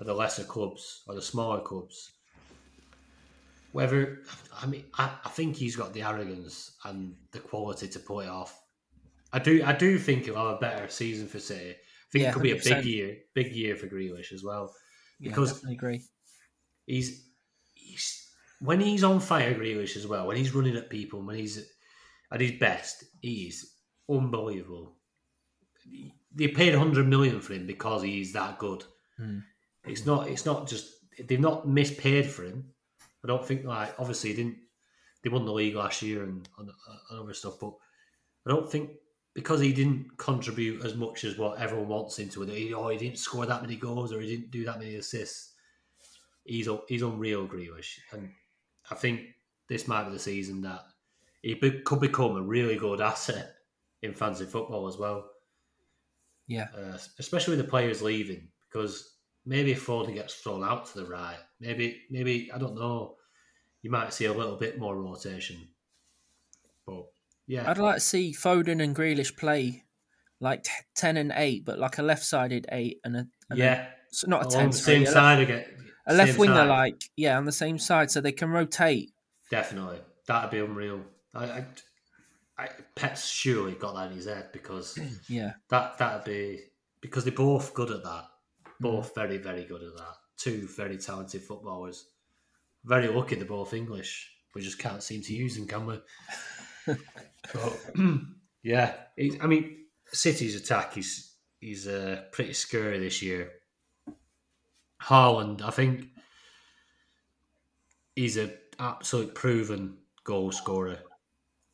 at the lesser clubs or the smaller clubs. Whether I mean, I, I think he's got the arrogance and the quality to pull it off. I do, I do think he'll have a better season for City. I think Yeah, it could be a big year, big year for Grealish as well. yeah, Because- I agree. He's, he's when he's on fire, Grealish as well. When he's running at people, when he's at his best, he's unbelievable. They paid hundred million for him because he's that good. Hmm. It's not. It's not just they've not mispaid for him. I don't think like obviously he didn't. They won the league last year and, and, and other stuff, but I don't think because he didn't contribute as much as what everyone wants into it. He, oh, he didn't score that many goals or he didn't do that many assists. He's he's unreal, Grealish, and I think this might be the season that he be- could become a really good asset in fantasy football as well. Yeah, Uh, especially with the players leaving, because maybe if Foden gets thrown out to the right, maybe maybe I don't know. You might see a little bit more rotation, but yeah, I'd like to see Foden and Grealish play like t- ten and eight, but like a left-sided eight and a and a- yeah, so not a ten, the same a side again. a left winger, side. like yeah, on the same side, so they can rotate. Definitely, that'd be unreal. I, I, I Pep's surely got that in his head because Yeah, that that'd be because they're both good at that. Both very very good at that. Two very talented footballers. Very lucky they're both English. We just can't seem to use them, can we? But, yeah, it, I mean, City's attack is is uh, pretty scary this year. Haaland, I think, he's a absolute proven goal scorer.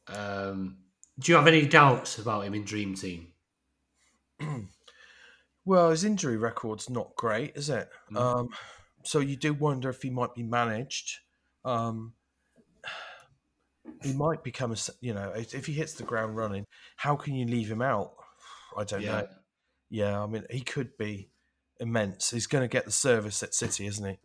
Um, do you have any doubts about him in Dream Team? Well, his injury record's not great, is it? Mm. Um, so you do wonder if he might be managed. Um, he might become a, you know, if if he hits the ground running, how can you leave him out? I don't know. Yeah, I mean, he could be immense. He's going to get the service at City, isn't he?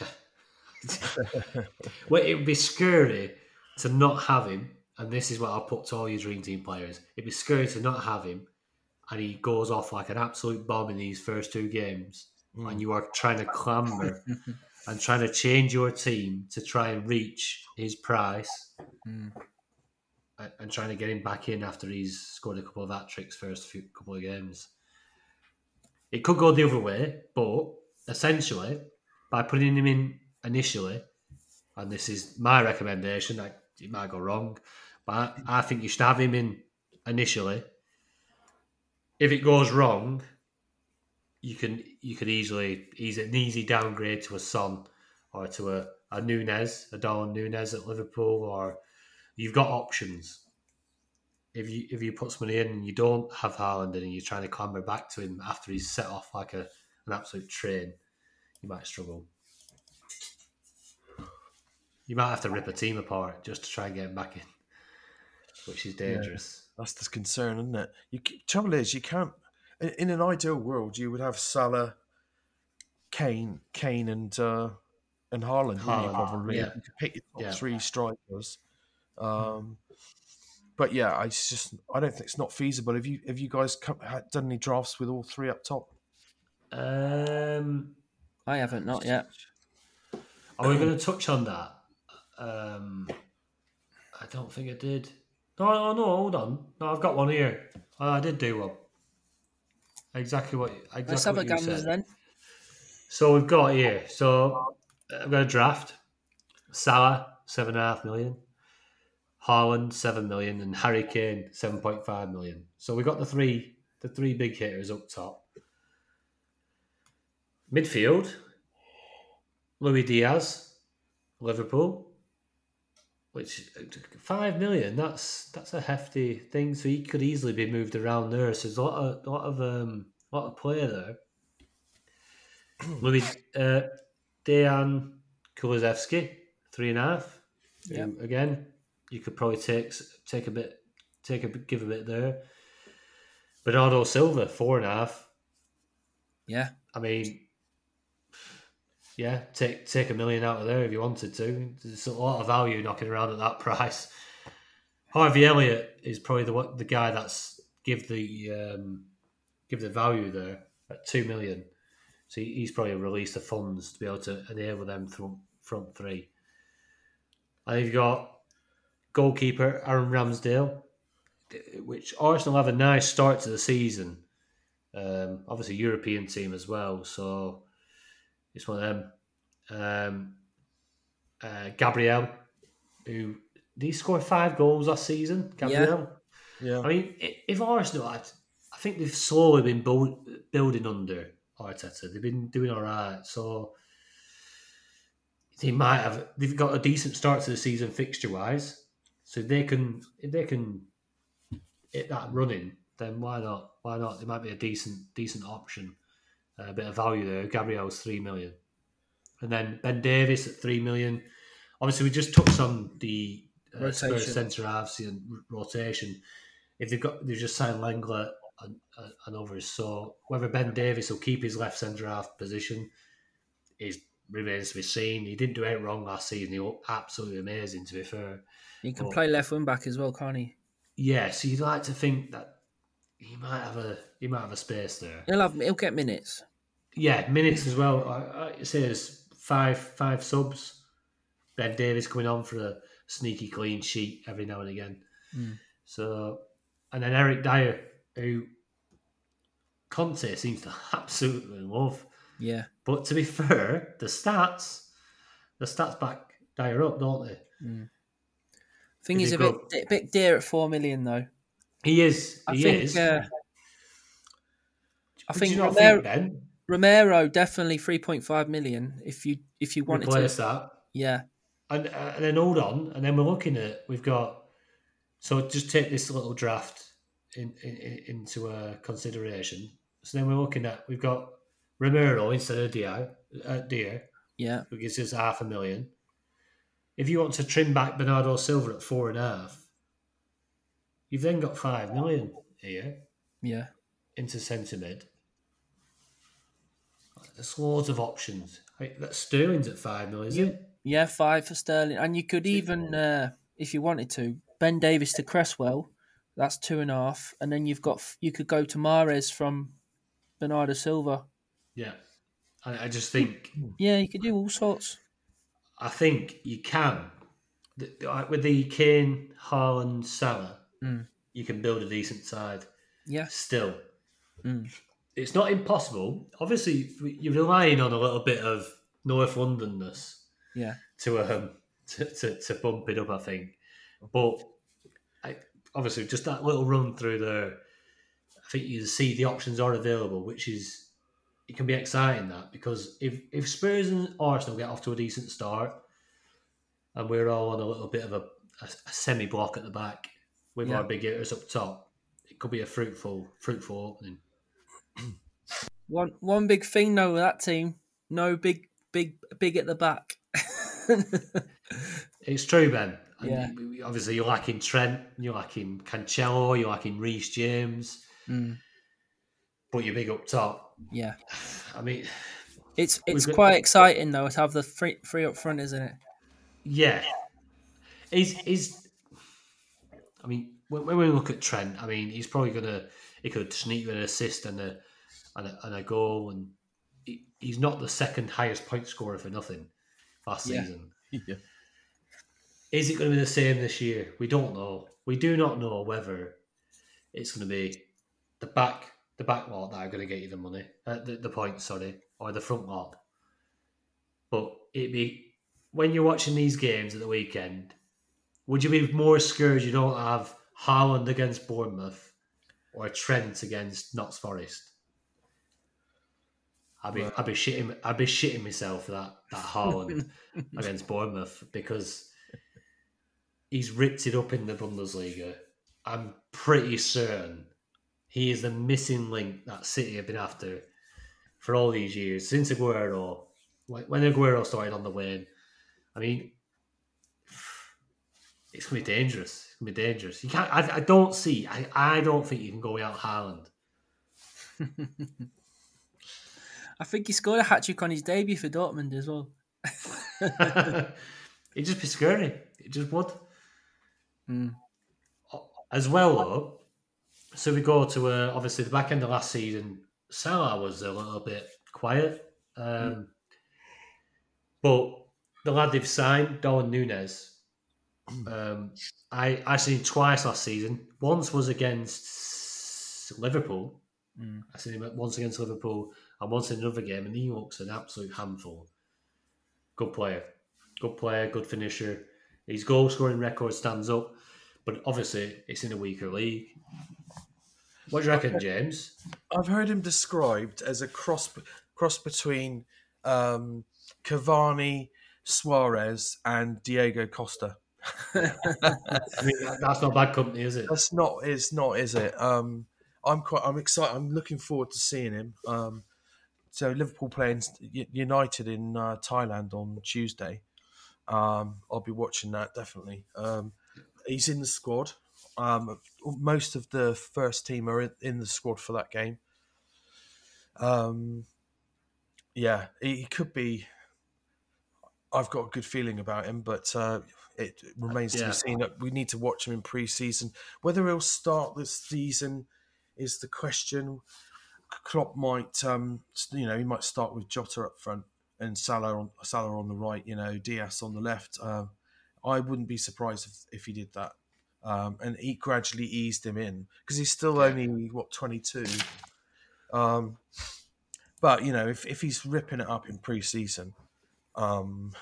Yeah. well, it would be scary to not have him, and this is what I'll put to all your Dream Team players. It'd be scary to not have him, and he goes off like an absolute bomb in these first two games, Mm. and you are trying to clamber and trying to change your team to try and reach his price, Mm. and, and trying to get him back in after he's scored a couple of hat tricks first few couple of games. It could go the other way, but essentially, by putting him in initially, and this is my recommendation, I, it might go wrong, but I, I think you should have him in initially. If it goes wrong, you can you could easily he's an easy downgrade to a Son or to a, a Nunez, a Darwin Nunez at Liverpool, or you've got options. If you if you put somebody in and you don't have Haaland in and you're trying to clamber back to him after he's set off like a an absolute train, you might struggle. You might have to rip a team apart just to try and get him back in, which is dangerous. That's the concern, isn't it? You, trouble is, you can't. In, in an ideal world, you would have Salah, Kane, Kane, and uh, and Haaland. wouldn't you, Haaland, probably. yeah. You could pick your top Yeah. three strikers. Um, but yeah, I just I don't think it's not feasible. Have you have you guys come, had, done any drafts with all three up top? Um, I haven't not yet. Are we going to touch on that? Um, I don't think I did. No, no, no. Hold on. No, I've got one here. Oh, I did do one. Exactly what. Exactly Let's have a what you gander said. then. So we've got here. So I've got a draft. Salah seven and a half million. Haaland seven million and Harry Kane seven point five million. So we got the three the three big hitters up top. Midfield, Luis Diaz, Liverpool, which five million. That's that's a hefty thing. So he could easily be moved around there. So there's a lot of lot of um lot of player there. Louis uh, Dejan Kulusevski, three and a half. Yeah. who, again, you could probably take take a bit, take a give a bit there. Bernardo Silva, four and a half. Yeah, I mean, yeah, take take a million out of there if you wanted to. There's a lot of value knocking around at that price. Harvey Elliott is probably the the guy that's give the um, give the value there at two million. So he's probably released the funds to be able to enable them front front three. And you've got goalkeeper Aaron Ramsdale, which Arsenal have a nice start to the season. Um, obviously, European team as well, so it's one of them. Um, uh, Gabriel, who did he score five goals last season? Gabriel. Yeah, I mean, if Arsenal, I, I think they've slowly been build, building under Arteta. They've been doing all right, so they might have. They've got a decent start to the season fixture wise, so if they can if they can hit that running, then why not? Why not? It might be a decent decent option, a bit of value there. Gabriel's three million, and then Ben Davies at three million. Obviously, we just touched on the uh, centre halves and rotation. If they've got they've just signed Lenglet and, and others. So whether Ben Davies will keep his left centre half position is remains to be seen. He didn't do anything wrong last season. He looked absolutely amazing. To be fair, He can Well- play left wing back as well, can't he? yeah. So you'd like to think that he might have a he might have a space there. He'll have he'll get minutes. Yeah, minutes as well. I, I say there's five five subs. Ben Davies coming on for a sneaky clean sheet every now and again. Mm. So, and then Eric Dier, who Conte seems to absolutely love. Yeah. But to be fair, the stats, the stats back Dier up, don't they? Thing Is is he a bit a bit dear at four million though. He is. I he think. is. Uh, I think you not Romero, think then Romero definitely three point five million. If you if you wanted to, replace to, that? yeah, And, uh, and then hold on, and then we're looking at we've got. So just take this little draft in, in, in, into uh, consideration. So then we're looking at we've got Romero instead of Dier, uh, Dier, yeah, who gives us half a million. If you want to trim back Bernardo Silva at four and a half, you've then got five million here yeah. into centre mid. There's loads of options. Like, that Sterling's at five million, isn't it? Yeah, five for Sterling, and you could even, uh, if you wanted to, Ben Davies to Cresswell. That's two and a half, and then you've got you could go to Mahrez from Bernardo Silva. Yeah. I, I just think Yeah, you could do all sorts. I think you can. With the Kane, Haaland, Salah, Mm. you can build a decent side Yeah, still. Mm. It's not impossible. Obviously, you're relying on a little bit of North Londonness yeah, to um to, to, to bump it up, I think. But I, obviously, just that little run through there, I think you see the options are available, which is it can be exciting that because if if Spurs and Arsenal get off to a decent start, and we're all on a little bit of a, a, a semi block at the back with Yeah. our big hitters up top, it could be a fruitful fruitful opening. One one big thing though with that team, no big big big at the back. It's true, Ben. Yeah. you- Obviously, you're lacking Trent, you're lacking Cancelo, you're lacking Reece James, Mm, but you're big up top. yeah, I mean, it's it's got- quite exciting though to have the three three up front, isn't it? yeah. Is is I mean, when, when we look at Trent, I mean, he's probably gonna he could sneak an assist and a and a, and a goal, and he, he's not the second highest point scorer for nothing last Yeah. season. Yeah. Is it going to be the same this year? We don't know. We do not know whether it's going to be the back the back lot that are going to get you the money, uh, the, the points, sorry, or the front lot. But it be when you're watching these games at the weekend, would you be more scared you don't have Haaland against Bournemouth or Trent against Notts Forest? I'd be, I'd be shitting, I'd be shitting myself for that that Haaland against Bournemouth because he's ripped it up in the Bundesliga. I'm pretty certain he is the missing link that City have been after for all these years since Aguero. When when Aguero started on the wane, I mean, it's gonna be dangerous. It's gonna be dangerous. You can't. I, I don't see. I, I don't think you can go without Haaland. I think he scored a hat trick on his debut for Dortmund as well. It'd just be scary. It just would. Mm. As well, though, so we go to uh, obviously the back end of last season. Salah was a little bit quiet, um, but the lad they've signed, Darwin Nunez, um, I I seen him twice last season. Once was against Liverpool. Mm. I seen him once against Liverpool and once in another game, and he looks an absolute handful. Good player, good player, good finisher. His goal scoring record stands up, but obviously it's in a weaker league. What do you reckon, James? I've heard him described as a cross cross between um, Cavani, Suarez, and Diego Costa. I mean, that's not bad company, is it? That's not is not is it? Um, I'm quite I'm excited. I'm looking forward to seeing him. Um, so Liverpool playing United in uh, Thailand on Tuesday. Um, I'll be watching that definitely. Um, he's in the squad. Um, most of the first team are in, in the squad for that game. Um, yeah, he, could be. I've got a good feeling about him, but uh, it remains to Yeah. be seen. We need to watch him in pre-season. Whether he'll start this season is the question. Klopp might, um, you know, he might start with Jota up front and Salah on Salah on the right. You know, Diaz on the left. Um, I wouldn't be surprised if, if he did that. Um, and he gradually eased him in because he's still Yeah. only what twenty two. Um, but you know, if, if he's ripping it up in pre-season, um,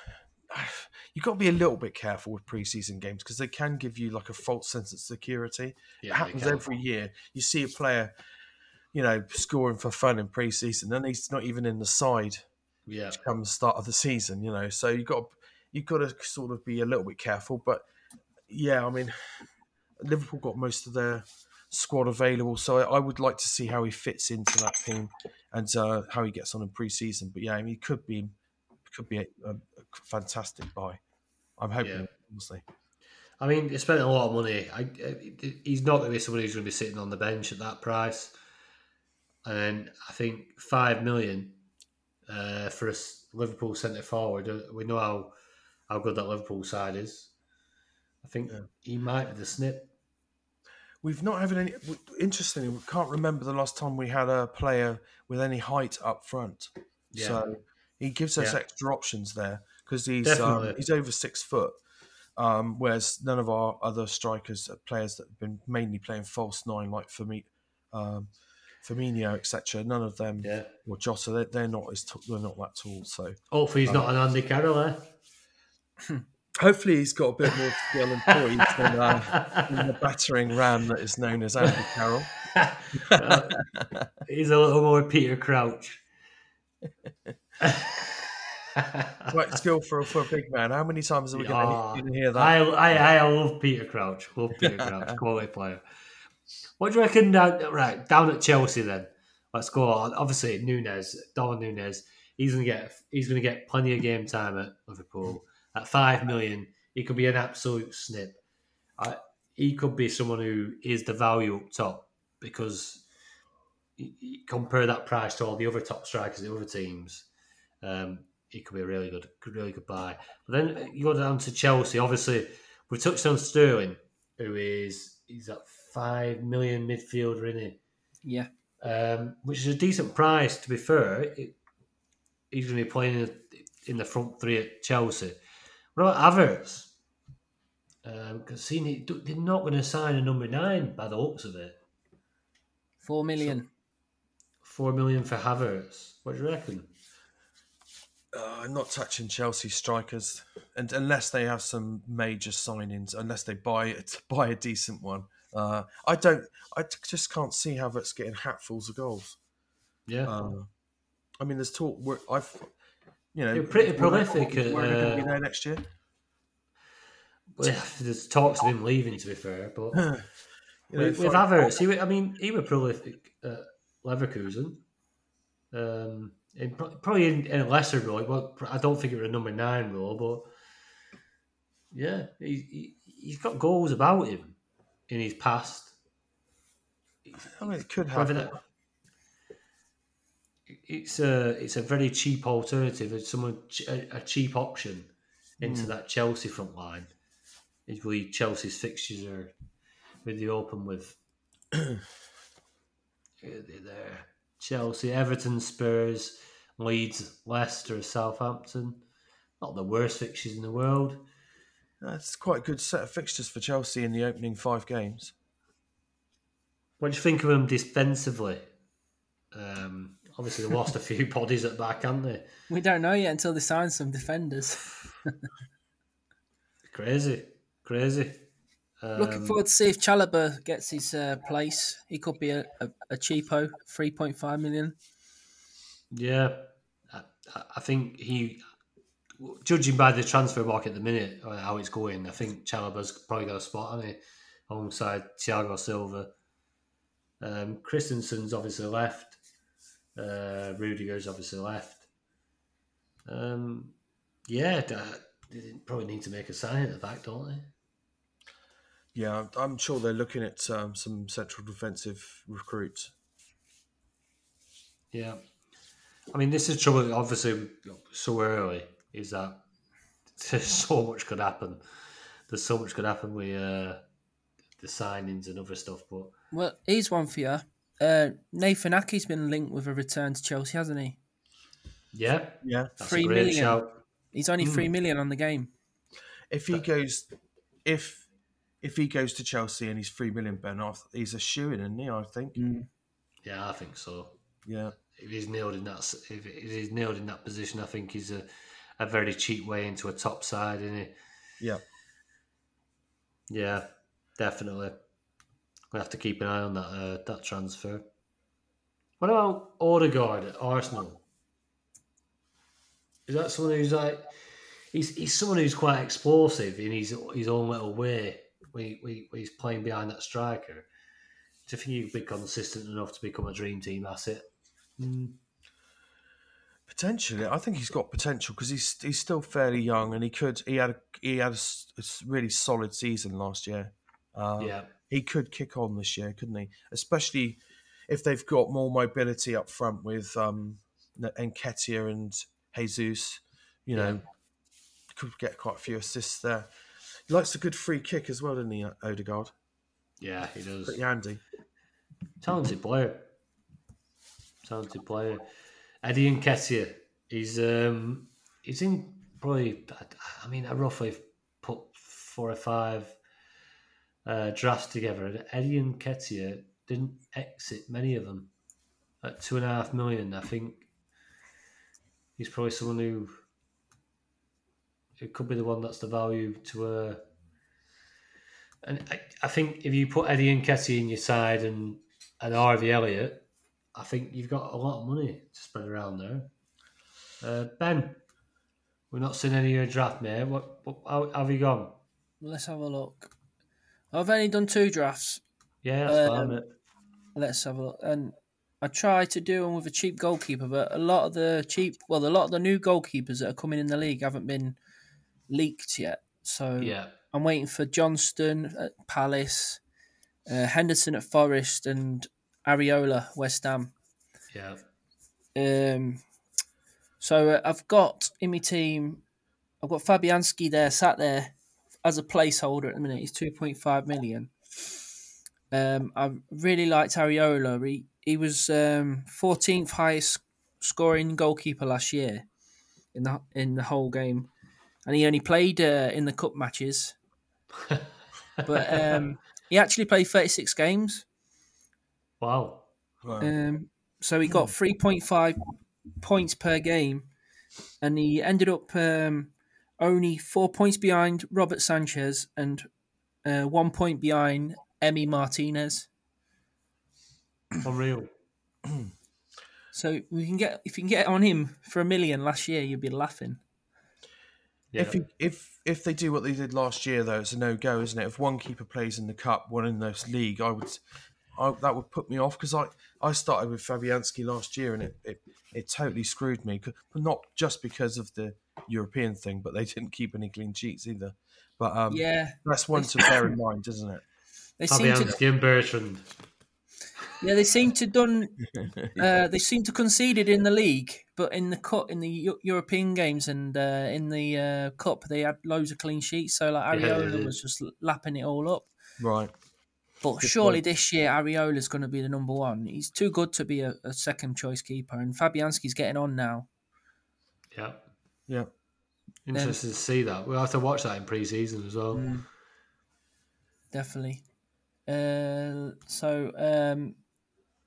you've got to be a little bit careful with pre-season games because they can give you like a false sense of security. Yeah, it happens every year. You see a player, you know, scoring for fun in pre-season, and he's not even in the side Yeah, come the start of the season. You know, so you got you got to sort of be a little bit careful. But yeah, I mean, Liverpool got most of their squad available, so I, I would like to see how he fits into that team and uh, how he gets on in pre-season. But yeah, I mean, he could be could be a, a, a fantastic buy. I'm hoping, Yeah. honestly. I mean, he spent a lot of money. I, I- he's not going to be somebody who's going to be sitting on the bench at that price. And I think five million uh, for a Liverpool centre forward. uh, We know how how good that Liverpool side is. I think Yeah. he might be the snip. We've not having any. Interestingly, we can't remember the last time we had a player with any height up front. Yeah. So he gives us Yeah. extra options there because he's um, he's over six foot. Um, whereas none of our other strikers, are players that have been mainly playing false nine, like Firmi, um, Firmino, etc., none of them Yeah. or Jota, they're, they're not as t- they're not that tall. So Hopefully, he's not an Andy Carroll, eh? hopefully he's got a bit more skill and poise than, uh, than the battering ram that is known as Andy Carroll. he's a little more Peter Crouch. Right skill for, for a big man. How many times are we going to hear that? I, I, I love Peter Crouch. Love Peter Crouch. Quality player. What do you reckon? Down, right, down at Chelsea then. Let's go on. Obviously, Nunez, Darwin Nunez. He's gonna get he's gonna get plenty of game time at Liverpool. At five million, he could be an absolute snip. I, he could be someone who is the value up top because compare that price to all the other top strikers, the other teams. Um, he could be a really good, really good buy. But then you go down to Chelsea. Obviously, we touched on Sterling, who is he's at five million midfielder in it, Yeah. um, which is a decent price. To be fair, it, he's going to be playing in, in the front three at Chelsea. What about Havertz? Because um, they're not going to sign a number nine by the looks of it. Four million. Four million for Havertz. What do you reckon? Uh, not touching Chelsea strikers, and unless they have some major signings, unless they buy it, buy a decent one. Uh, I don't. I t- just can't see Havertz getting hatfuls of goals. Yeah. Uh, I mean, there's talk. We're, I've, you know, You're pretty prolific We're, at, going to be uh, there next year. Well, there's talks of him leaving, to be fair, but You know, with, with. Havertz, he, I mean, he was prolific at Leverkusen. Um, in, probably in, in a lesser role. Well, I don't think it was a number nine role, but yeah, he, he, he's got goals about him in his past. I mean, it could happen. that- it's a it's a very cheap alternative. It's someone a, cheap option into Hmm. that Chelsea front line. Is really Chelsea's fixtures are really open with there. Chelsea, Everton, Spurs, Leeds, Leicester, Southampton. Not the worst fixtures in the world. That's quite a good set of fixtures for Chelsea in the opening five games. What do you think of them defensively? Um, obviously, they lost a few bodies at back, haven't they? We don't know yet until they sign some defenders. Crazy, crazy. Um, Looking forward to see if Chalobah gets his uh, place. He could be a, a, a cheapo, three point five million. Yeah, I, I think he, judging by the transfer market at the minute, uh, how it's going, I think Chalobah's probably got a spot on it alongside Thiago Silva. Um, Christensen's obviously left. Uh, Rudiger's obviously left. Um, yeah, they probably need to make a sign at the back, don't they? Yeah, I'm sure they're looking at um, some central defensive recruits. Yeah. I mean, this is trouble. Obviously, so early is that there's so much could happen. There's so much could happen with uh, the signings and other stuff. But Well, here's one for you. Uh, Nathan Ake's been linked with a return to Chelsea, hasn't he? yeah, Yeah, that's Three a great million. shout. He's only Hmm. three million on the game. if he goes, if if he goes to Chelsea and he's three million, Ben, I th- he's a shoe in, isn't he? I think. Yeah, I think so. Yeah, If he's nailed in that, if if he's nailed in that position, I think he's a, a very cheap way into a top side, isn't he? yeah. Yeah, definitely. We have to keep an eye on that uh, that transfer. What about Odegaard at Arsenal? Is that someone who's like he's he's someone who's quite explosive in his his own little way when, he, when, he's playing behind that striker. Do you think he could be consistent enough to become a dream team asset? Potentially, I think he's got potential because he's he's still fairly young and he could he had a, he had a, a really solid season last year. Um, Yeah, he could kick on this year, couldn't he? Especially if they've got more mobility up front with um, Nketiah and Jesus. You know, Yeah. could get quite a few assists there. He likes a good free kick as well, doesn't he, Odegaard? yeah, he does. Pretty handy. Talented player. Talented player. Eddie Nketiah. He's um he's in probably I mean I roughly put four or five uh, drafts together and Eddie Nketiah didn't exit many of them. At two and a half million, I think he's probably someone who it could be the one that's the value to uh and I, I think if you put Eddie Nketiah in your side and and Harvey Elliott, I think you've got a lot of money to spread around there. Uh, ben, we're not seeing any of your draft, mate. What, what how, how have you gone? Let's have a look. I've only done two drafts. Yeah, that's fine, Um, mate. Let's have a look. And I try to do them with a cheap goalkeeper, but a lot of the cheap, well, a lot of the new goalkeepers that are coming in the league haven't been leaked yet. So Yeah, I'm waiting for Johnstone at Palace, uh, Henderson at Forest, and Areola West Ham. yeah, Um, so uh, I've got in my team, I've got Fabianski there, sat there as a placeholder at the minute. He's two point five million. Um, I really liked Areola. He he was um, 14th highest scoring goalkeeper last year in the in the whole game, and he only played uh, in the cup matches. but um, he actually played 36 games. Wow. Wow. Um, so he got three point five points per game, and he ended up um, only four points behind Robert Sanchez and uh, one point behind Emi Martinez. Unreal. So we can get if you can get on him for a million last year, you'd be laughing. Yeah. If he, if if they do what they did last year, though, it's a no go, isn't it? If one keeper plays in the cup, one in the league, I would, I, that would put me off because I, I started with Fabianski last year and it, it, it totally screwed me. But not just because of the European thing, but they didn't keep any clean sheets either. But um, Yeah, that's one to bear in mind, isn't it? they seem to. Fabianski and Bertrand. Yeah, they seem to done. Uh, they seem to conceded in the league, but in the cup, in the Eu- European games and uh, in the uh, cup, they had loads of clean sheets. So like Yeah, they Areola did. was just lapping it all up. Right. But Good surely point. this year Areola's going to be the number one. He's too good to be a, a second choice keeper, and Fabianski's getting on now. Yeah. Yeah. Interested to see that. We'll have to watch that in pre season as well. Mm. Definitely. Uh, so um,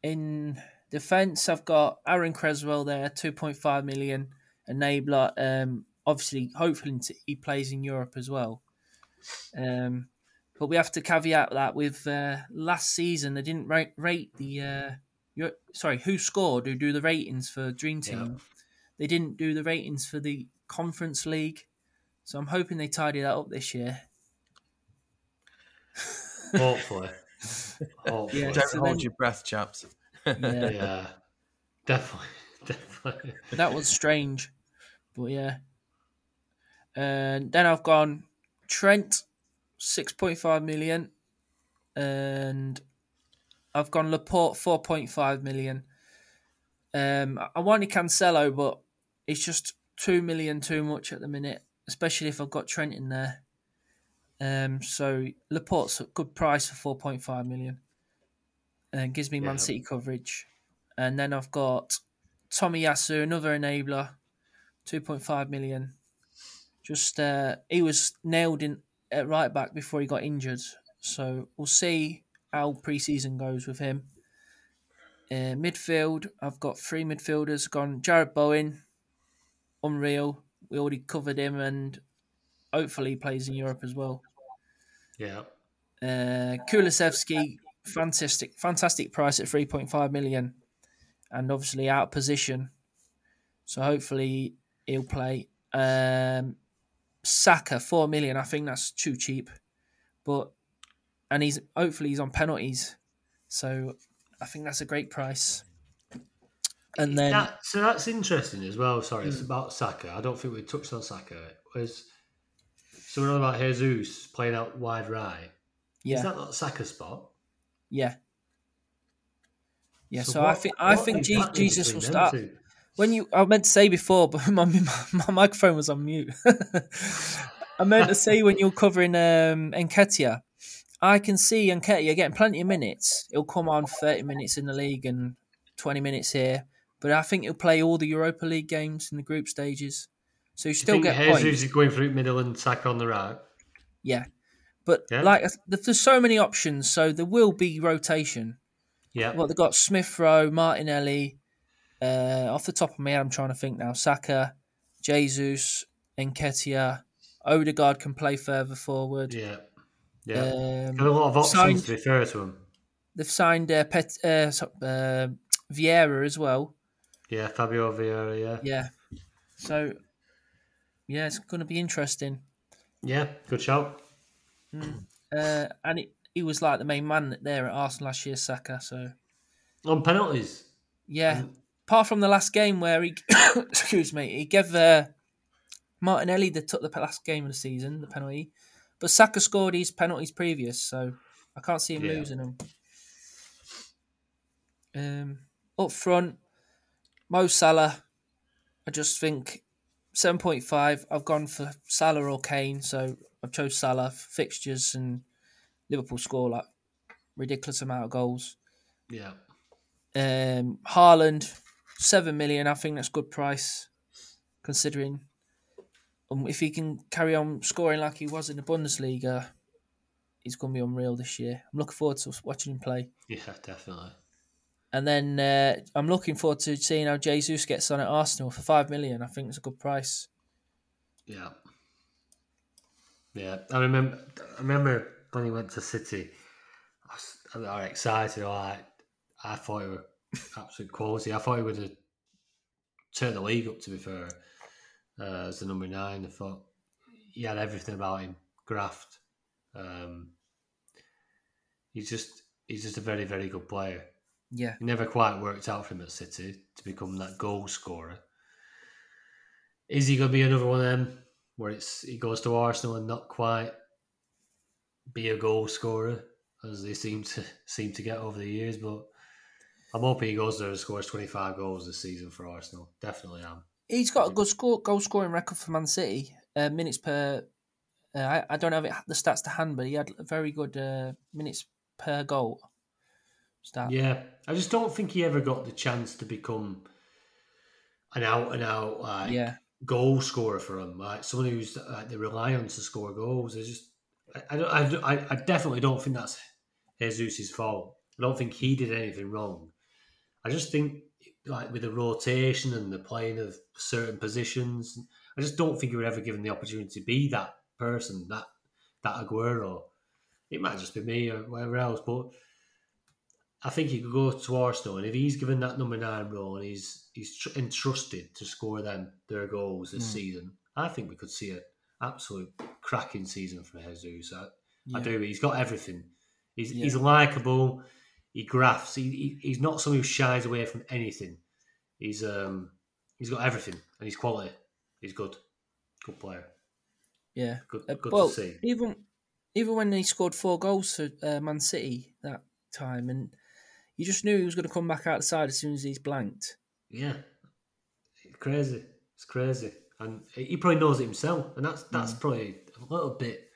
in defence, I've got Aaron Cresswell there, two point five million, enabler. Um, obviously, hopefully he plays in Europe as well. Um, but we have to caveat that with uh, last season they didn't rate, rate the. Uh, your, sorry, who scored? Who do the ratings for Dream Team? They didn't do the ratings for the Conference League, so I'm hoping they tidy that up this year. Hopefully. Hopefully. Yeah. Don't so hold then- your breath, chaps. Yeah. Yeah. Definitely. Definitely. that was strange, but yeah. And then I've gone Trent, six point five million. and I've gone Laporte four point five million. Um, I wanted Cancelo, but it's just two million too much at the minute, especially if I've got Trent in there. Um, so Laporte's a good price for four point five million, and gives me Man City coverage. And then I've got Tomiyasu, another enabler, two point five million. Just uh, he was nailed in at right back before he got injured, so we'll see how pre-season goes with him. Uh, midfield, I've got three midfielders. Gone Jarrod Bowen, unreal. We already covered him, and hopefully plays in Europe as well. Yeah. Uh, Kulusevski, fantastic, fantastic price at three point five million, and obviously out of position. So hopefully he'll play. Um, Saka four million. I think that's too cheap, but and he's hopefully he's on penalties, so I think that's a great price. And then That, so that's interesting as well. Sorry, it's about Saka. I don't think we touched on Saka. Was so we're on about Jesus playing out wide right. yeah, Is that not Saka's spot? yeah, yeah. So, what- I think I think Jesus will start. two? When you, I meant to say before, but my, my, my microphone was on mute. I meant to say when you're covering um, Nketiah, I can see Nketiah getting plenty of minutes. He'll come on 30 minutes in the league and 20 minutes here, but I think he'll play all the Europa League games in the group stages. So you still get Jesus points. is going through middle and Saka on the right? Yeah. But Yeah. like, there's so many options, so there will be rotation. Yeah. Well, they've got Smith Rowe, Martinelli. Uh, off the top of my head, I'm trying to think now. Saka, Jesus, Nketiah, Odegaard can play further forward. Yeah. Yeah. Um, a lot of options signed- to be fair to him. they've signed uh, Pet, uh, uh, Vieira as well. Yeah, Fabio Vieira, yeah. Yeah. So, yeah, it's going to be interesting. Yeah, good shout. Uh, and it, he was like the main man there at Arsenal last year, Saka. So, On penalties. yeah. Apart from the last game where he, excuse me, he gave uh, Martinelli that took the last game of the season, the penalty, but Saka scored his penalties previous, so I can't see him Yeah. losing them. Um, up front, Mo Salah. I just think seven point five. I've gone for Salah or Kane, so I've chose Salah fixtures and Liverpool score like ridiculous amount of goals. Yeah. Um, Haaland, seven million. I think that's good price, considering um, if he can carry on scoring like he was in the Bundesliga, he's going to be unreal this year. I'm looking forward to watching him play. Yeah, definitely. And then uh, I'm looking forward to seeing how Jesus gets on at Arsenal for five million. I think it's a good price. Yeah. Yeah. I remember I remember when he went to City, I was, I was excited. I, I thought he were absolute quality. I thought he would have turned the league up, to be fair, uh, as the number nine. I thought he had everything about him. Graft. Um, he's just he's just a very, very good player. Yeah, It never quite worked out for him at City to become that goal scorer. Is he going to be another one of them where it's he goes to Arsenal and not quite be a goal scorer as they seem to seem to get over the years? But I'm hoping he goes there and scores 25 goals this season for Arsenal. Definitely am. he's got a good score goal scoring record for Man City. Uh, minutes per. Uh, I, I don't have it, the stats to hand, but he had a very good uh, minutes per goal stat. Yeah, I just don't think he ever got the chance to become an out and out like yeah. goal scorer for him. like someone who's like they rely on to score goals. It's just, I, I, I, I definitely don't think that's Jesus' fault. I don't think he did anything wrong. I just think, like with the rotation and the playing of certain positions, I just don't think he would ever given the opportunity to be that person, that that Aguero. It might just be me or whatever else, but I think he could go to Arsenal, and if he's given that number nine role and he's he's tr- entrusted to score them their goals this Mm. season, I think we could see an absolute cracking season from Jesus. I, I do. He's got everything. He's Yeah. he's likable. He grafts. He, he he's not someone who shies away from anything. He's um he's got everything and he's quality. He's good. Good player. Yeah. Good Uh, good well, to see. even even when he scored four goals for uh, Man City that time, and you just knew he was going to come back outside as soon as he's blanked. Yeah, it's crazy. It's crazy, and he probably knows it himself, and that's that's probably a little bit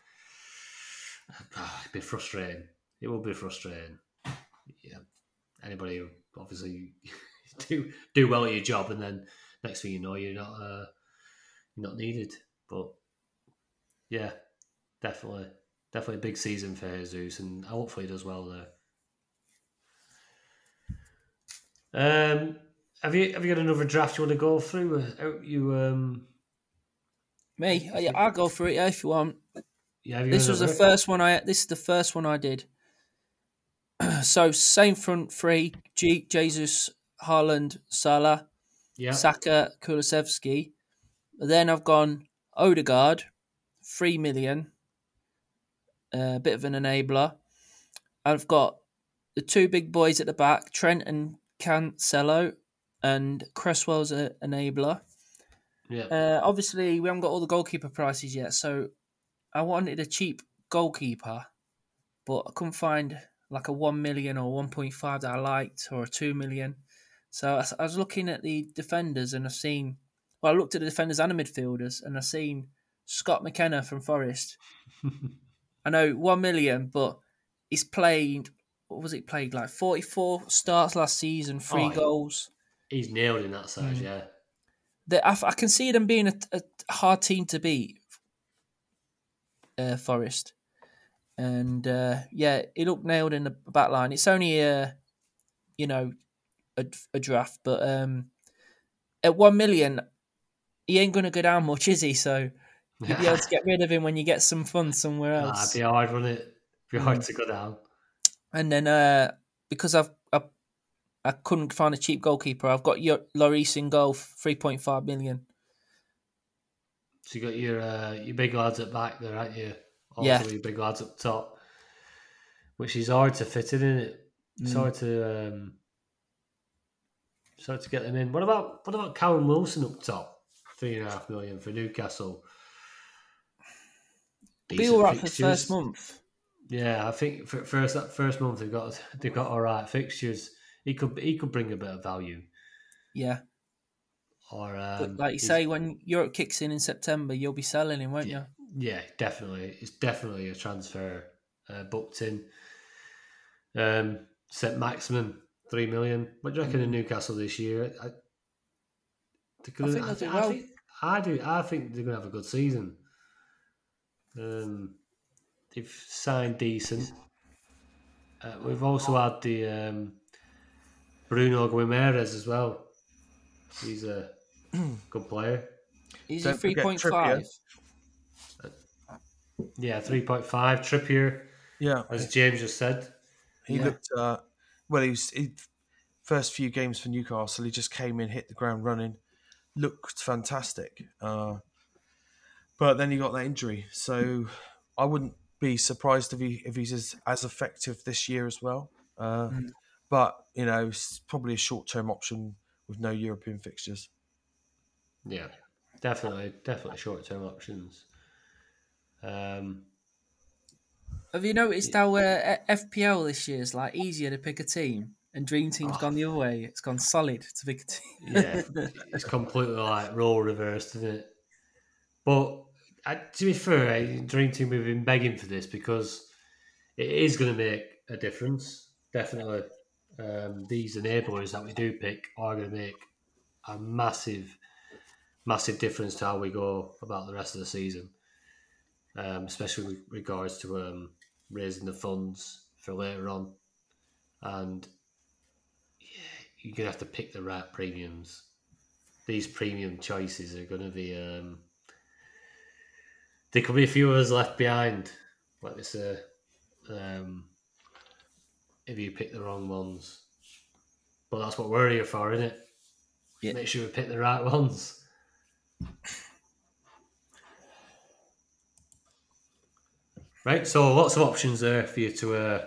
ah, a bit frustrating. It will be frustrating. Yeah, anybody who obviously do do well at your job, and then next thing you know, you're not uh, you're not needed. But yeah, definitely, definitely a big season for Jesus, and hopefully he does well there. Um, have you have you got another draft you want to go through? You um, Me, I, I'll go through it yeah, if you want. yeah. You This was the first one I. This is the first one I did. so same front three: G, Jesus, Haaland, Salah, Yeah, Saka, Kulusevski. Then I've gone Odegaard, three million. A bit of an enabler. I've got the two big boys at the back, Trent and Cancelo, and Cresswell's an enabler. yeah, Uh, obviously, we haven't got all the goalkeeper prices yet, so I wanted a cheap goalkeeper, but I couldn't find like a one million or one point five that I liked, or a two million. So I was looking at the defenders, and I've seen. Well, I looked at the defenders and the midfielders, and I've seen Scott McKenna from Forest. I know one million, but he's played. What was it played like? Forty four starts last season, three Oh, goals. he's nailed in that Mm. side. Yeah, that I, I can see them being a, a hard team to beat. Uh, Forest, and uh, yeah, he looked nailed in the back line. It's only a, you know, a, a draft, but um, at one million, he ain't gonna go down much, is he? So you'll be able to get rid of him when you get some fun somewhere else. it'd be hard, wouldn't it? It'd be hard Mm. to go down. And then uh, because I've I, I couldn't find a cheap goalkeeper, I've got your Lloris in goal, three point five million. So you got your uh, your big lads at back there, aren't you? Yeah. big lads up top, which is hard to fit in, isn't it? It's Mm. hard to um, it's hard to get them in. What about what about Callum Wilson up top? Three and a half million for Newcastle. Be Decent all right for the fixtures. first month. Yeah, I think for first that first month they've got they've got all right fixtures. He could he could bring a bit of value. Yeah. Or um, like you say, when Europe kicks in in September, you'll be selling him, won't you? Yeah, definitely. It's definitely a transfer uh, booked in. Um, set maximum three million. What do you reckon in Newcastle this year? I, they're gonna- think they'll do I well. think- I do. I think they're going to have a good season. Um, they've signed decent. Uh, we've also had the um, Bruno Guimaraes as well. He's a good player. He's Don't he three forget point five? Yeah, three point five. Trippier, Yeah, as James just said. he Yeah. looked. Uh, well, he was he, first few games for Newcastle. He just came in, hit the ground running, looked fantastic. Uh, but then he got that injury, so I wouldn't be surprised if he if he's as, as effective this year as well. Uh, Mm. But you know, it's probably a short term option with no European fixtures. Yeah, definitely, definitely short term options. Um, Have you noticed how uh, FPL this year is like easier to pick a team, and Dream Team's Oh. gone the other way? It's gone solid to pick a team. yeah, it's completely like role reversed, isn't it? But to be fair, Dream Team we've been begging for this because it is going to make a difference. Definitely, um, these enablers that we do pick are going to make a massive, massive difference to how we go about the rest of the season, um, especially with regards to um, raising the funds for later on, and yeah, you're gonna have to pick the right premiums. These premium choices are gonna be. Um, there could be a few of us left behind, like they say, um, if you pick the wrong ones. But that's what we're here for, isn't it? Yeah. Make sure we pick the right ones. Right, so lots of options there for you to uh,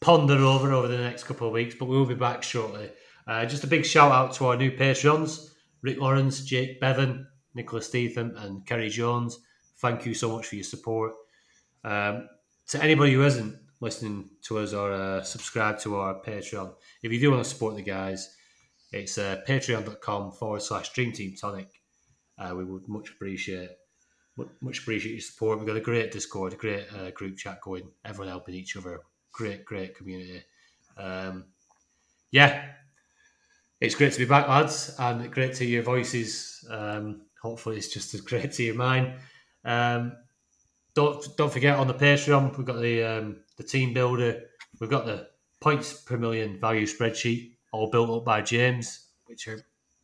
ponder over over the next couple of weeks, but we'll be back shortly. Uh, just a big shout out to our new Patreons Rick Lawrence, Jake Bevan, Nicholas Steetham, and Kerry Jones. Thank you so much for your support. Um, to anybody who hasn't listening to us or uh, subscribe to our Patreon, if you do want to support the guys, it's uh, patreon.com forward slash Dream Team Tonic. Uh, we would much appreciate much appreciate your support. We've got a great Discord, a great uh, group chat going, everyone helping each other. Great, great community. Um, yeah, it's great to be back, lads, and great to hear your voices. Um, hopefully, it's just as great to hear mine. Um, don't don't forget on the Patreon, we've got the um, the team builder, we've got the points per million value spreadsheet, all built up by James, which are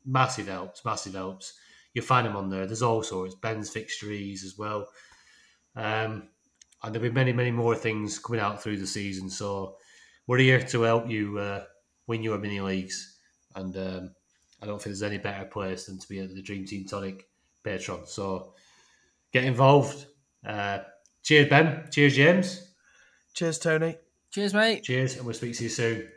massive helps, massive helps. You'll find them on there. There's all sorts, Ben's fixtures as well. Um, and there'll be many, many more things coming out through the season. So we're here to help you uh, win your mini leagues. And um, I don't think there's any better place than to be at the Dream Team Tonic Patreon. So get involved. Uh, cheers, Ben. Cheers, James. Cheers, Tony. Cheers, mate. Cheers, and we'll speak to you soon.